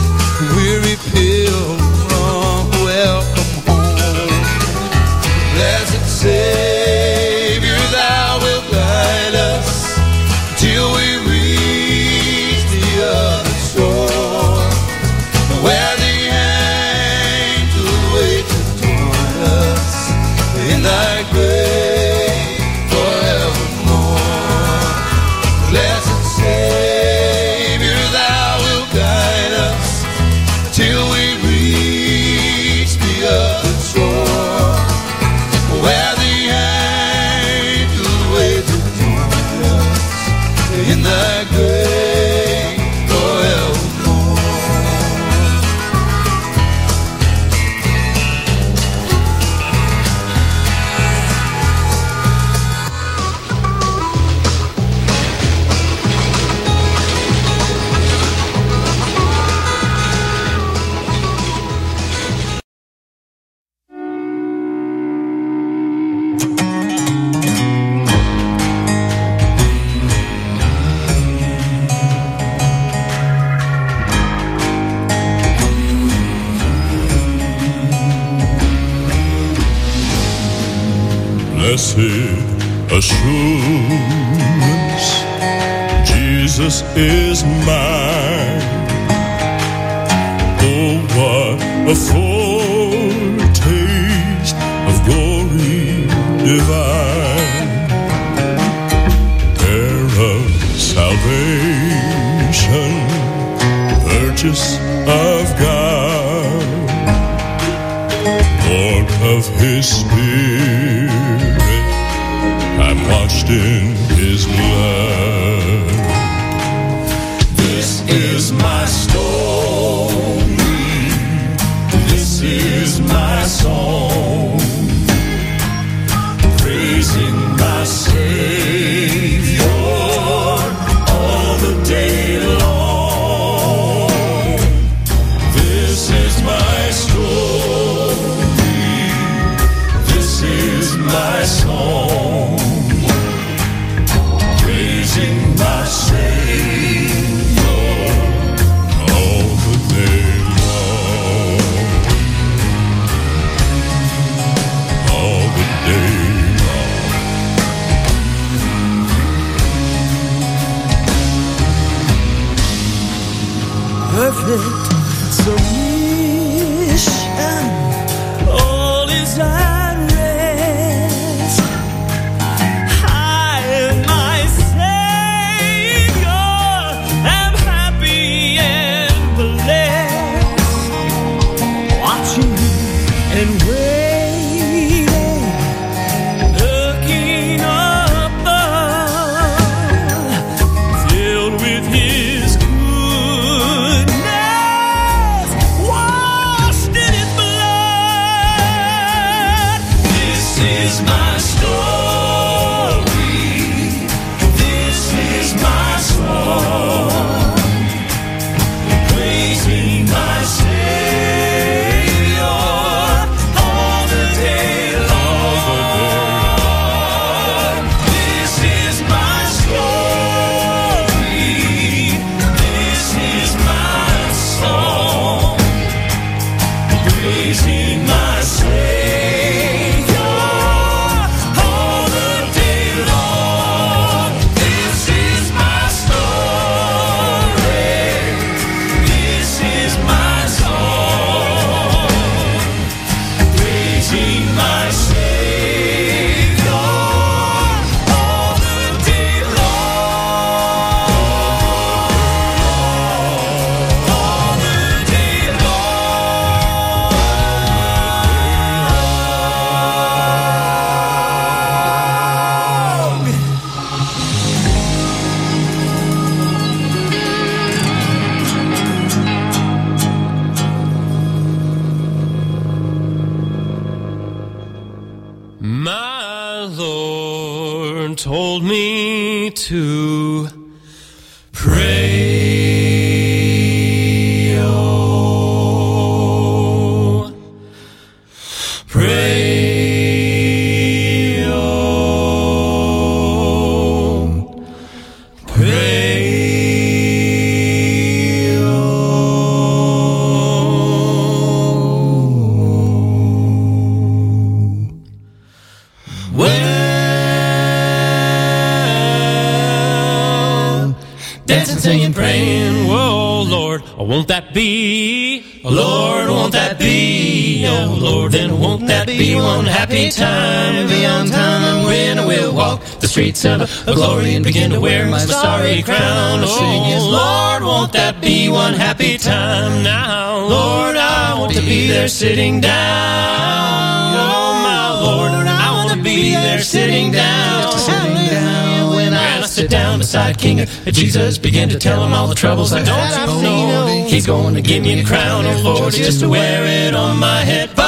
[SPEAKER 11] happy
[SPEAKER 15] time? Be on time when I will walk the streets of glory and begin to wear my starry crown. Oh, Lord, won't that be one happy time now? Lord, I want to be there sitting down. Oh, my Lord, I want to be there sitting down. Sitting down when I sit down beside King Jesus, begin to tell him all the troubles I don't know. He's going to give me the crown of Lord just to wear it on my head.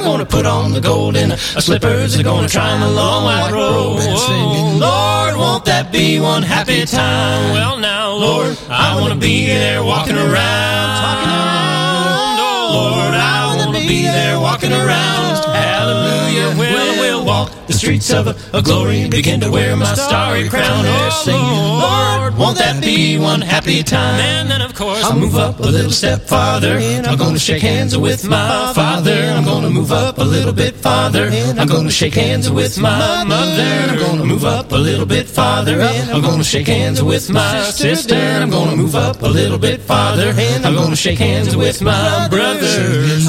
[SPEAKER 15] But I'm going to put on the gold and golden slippers. They're going to try the long white road. Oh, Lord, won't that be one happy time? Well, now, Lord, I want to be there walking around. Oh, Lord, I want to be there walking around. Hallelujah. Well, we'll walk the streets of a, a glory, begin to wear my starry crown. They're singing, Lord, won't that be one happy time? And then, of course, I'll move up a little step farther. I'm gonna shake hands with my father. I'm gonna move up a little bit farther. I'm gonna shake hands with my mother. I'm gonna move up a little bit farther. I'm gonna shake hands with my sister. I'm gonna move up a little bit farther. I'm gonna shake hands with my brother.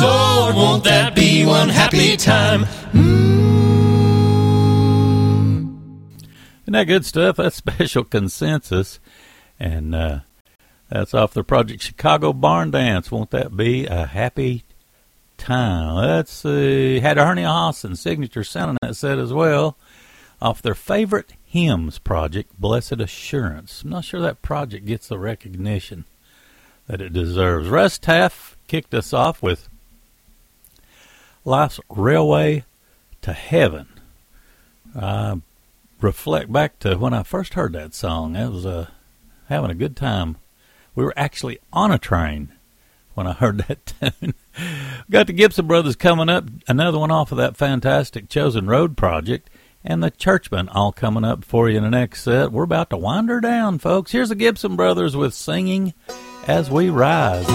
[SPEAKER 15] Lord, won't that be one happy time? Hmm.
[SPEAKER 1] Isn't that good stuff? That's special consensus. And uh, that's off the Project Chicago Barn Dance. Won't that be a happy time? Let's see. Had Ernie Haase signature sounding that set as well. Off their favorite hymns project, Blessed Assurance. I'm not sure that project gets the recognition that it deserves. Russ Taff kicked us off with Life's Railway to Heaven. I reflect back to when I first heard that song. I was uh, having a good time. We were actually on a train when I heard that tune. Got the Gibson Brothers coming up, another one off of that fantastic Chosen Road project, and the Churchmen all coming up for you in the next set. We're about to wind her down, folks. Here's the Gibson Brothers with Singing as We Rise.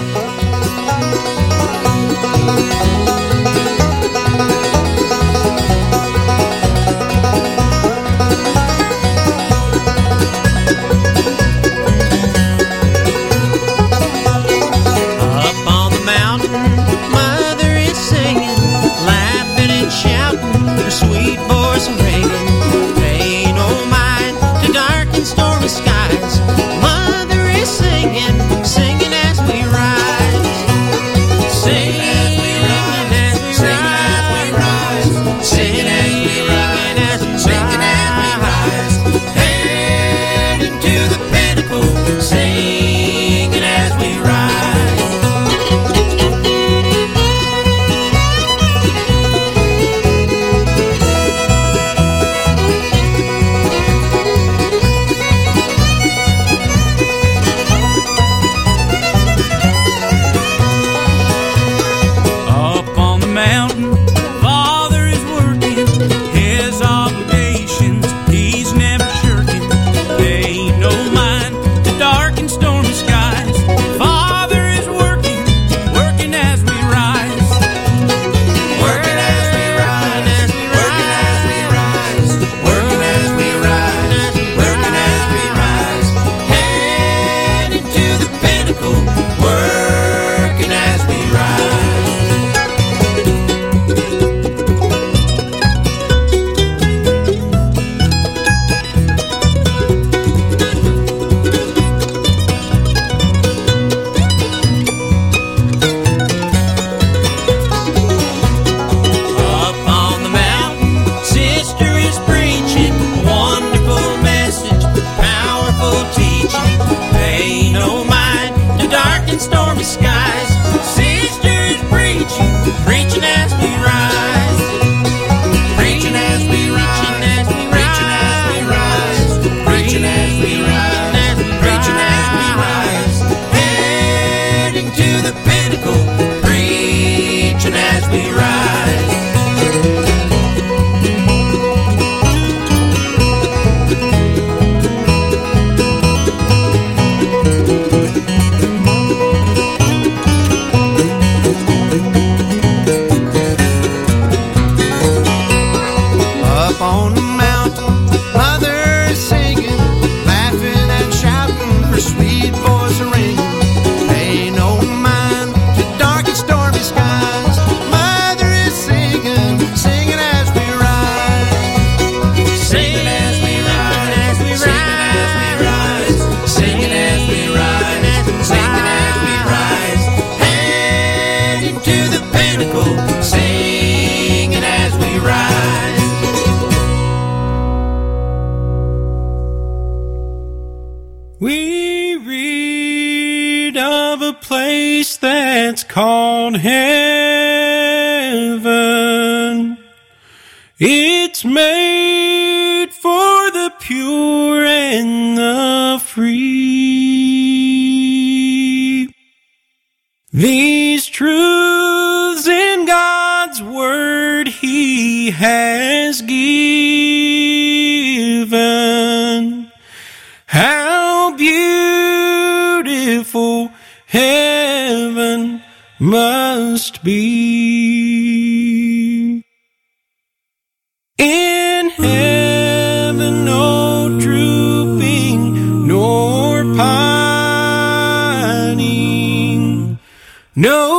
[SPEAKER 16] No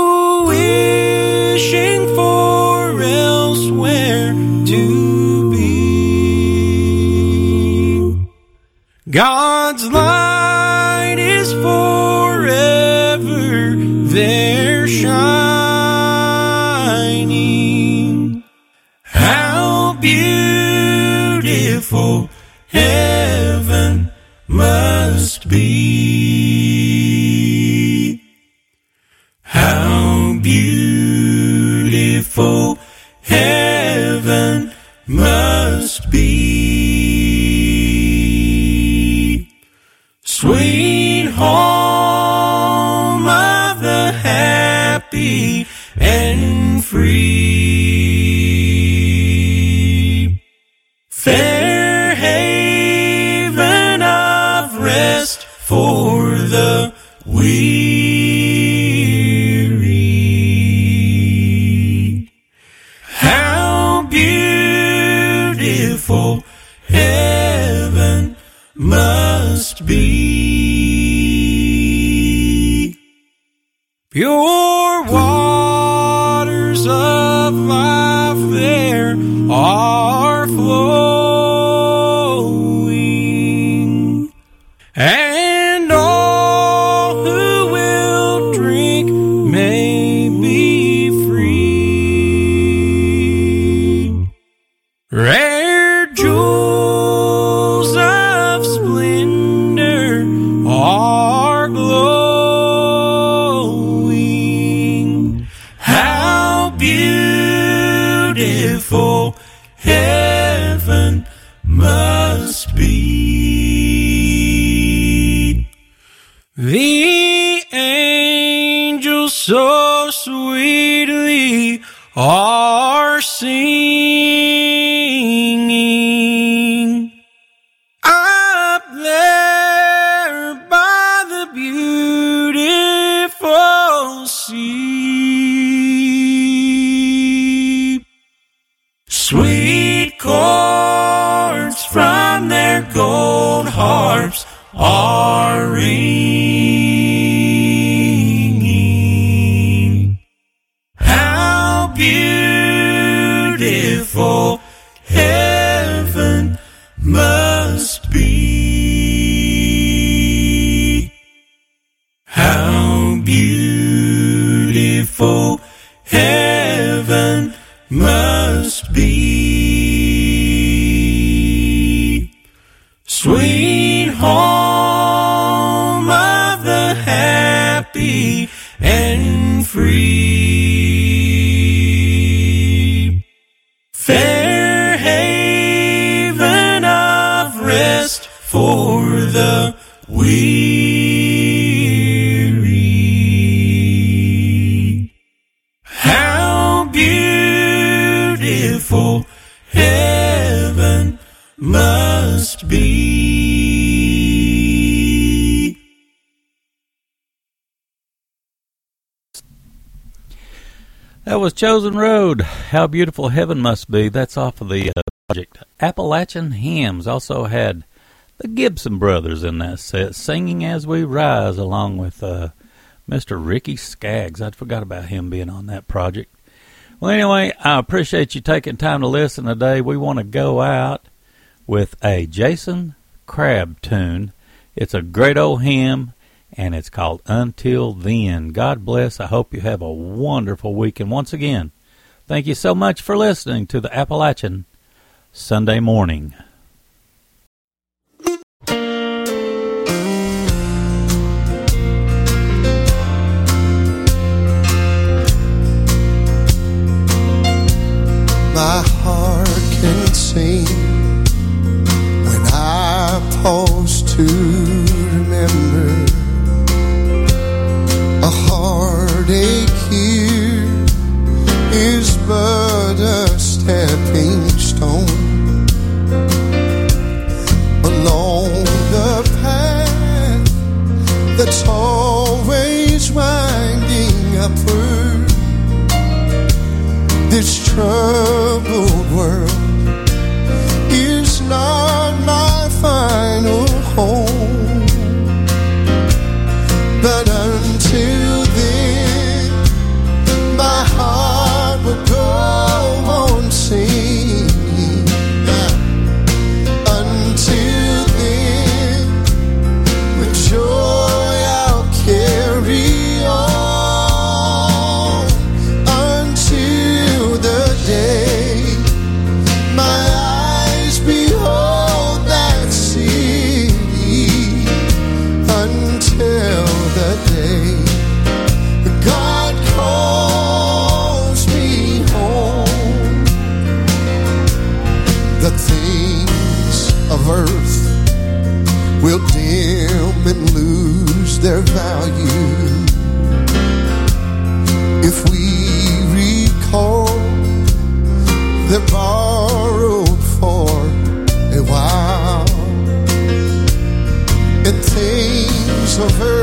[SPEAKER 17] How beautiful heaven must be.
[SPEAKER 1] That's off of the uh, project. Appalachian Hymns also had the Gibson brothers in that set, singing as we rise, along with uh, Mr. Ricky Skaggs. I'd forgot about him being on that project. Well, anyway, I appreciate you taking time to listen today. We want to go out with a Jason Crabb tune. It's a great old hymn, and it's called Until Then. God bless. I hope you have a wonderful week. And once again, thank you so much for listening to the Appalachian Sunday Morning.
[SPEAKER 13] my heart can sing when I pause to remember shepherd, this troubled world. their value if we recall their borrowed for a while. It takes a very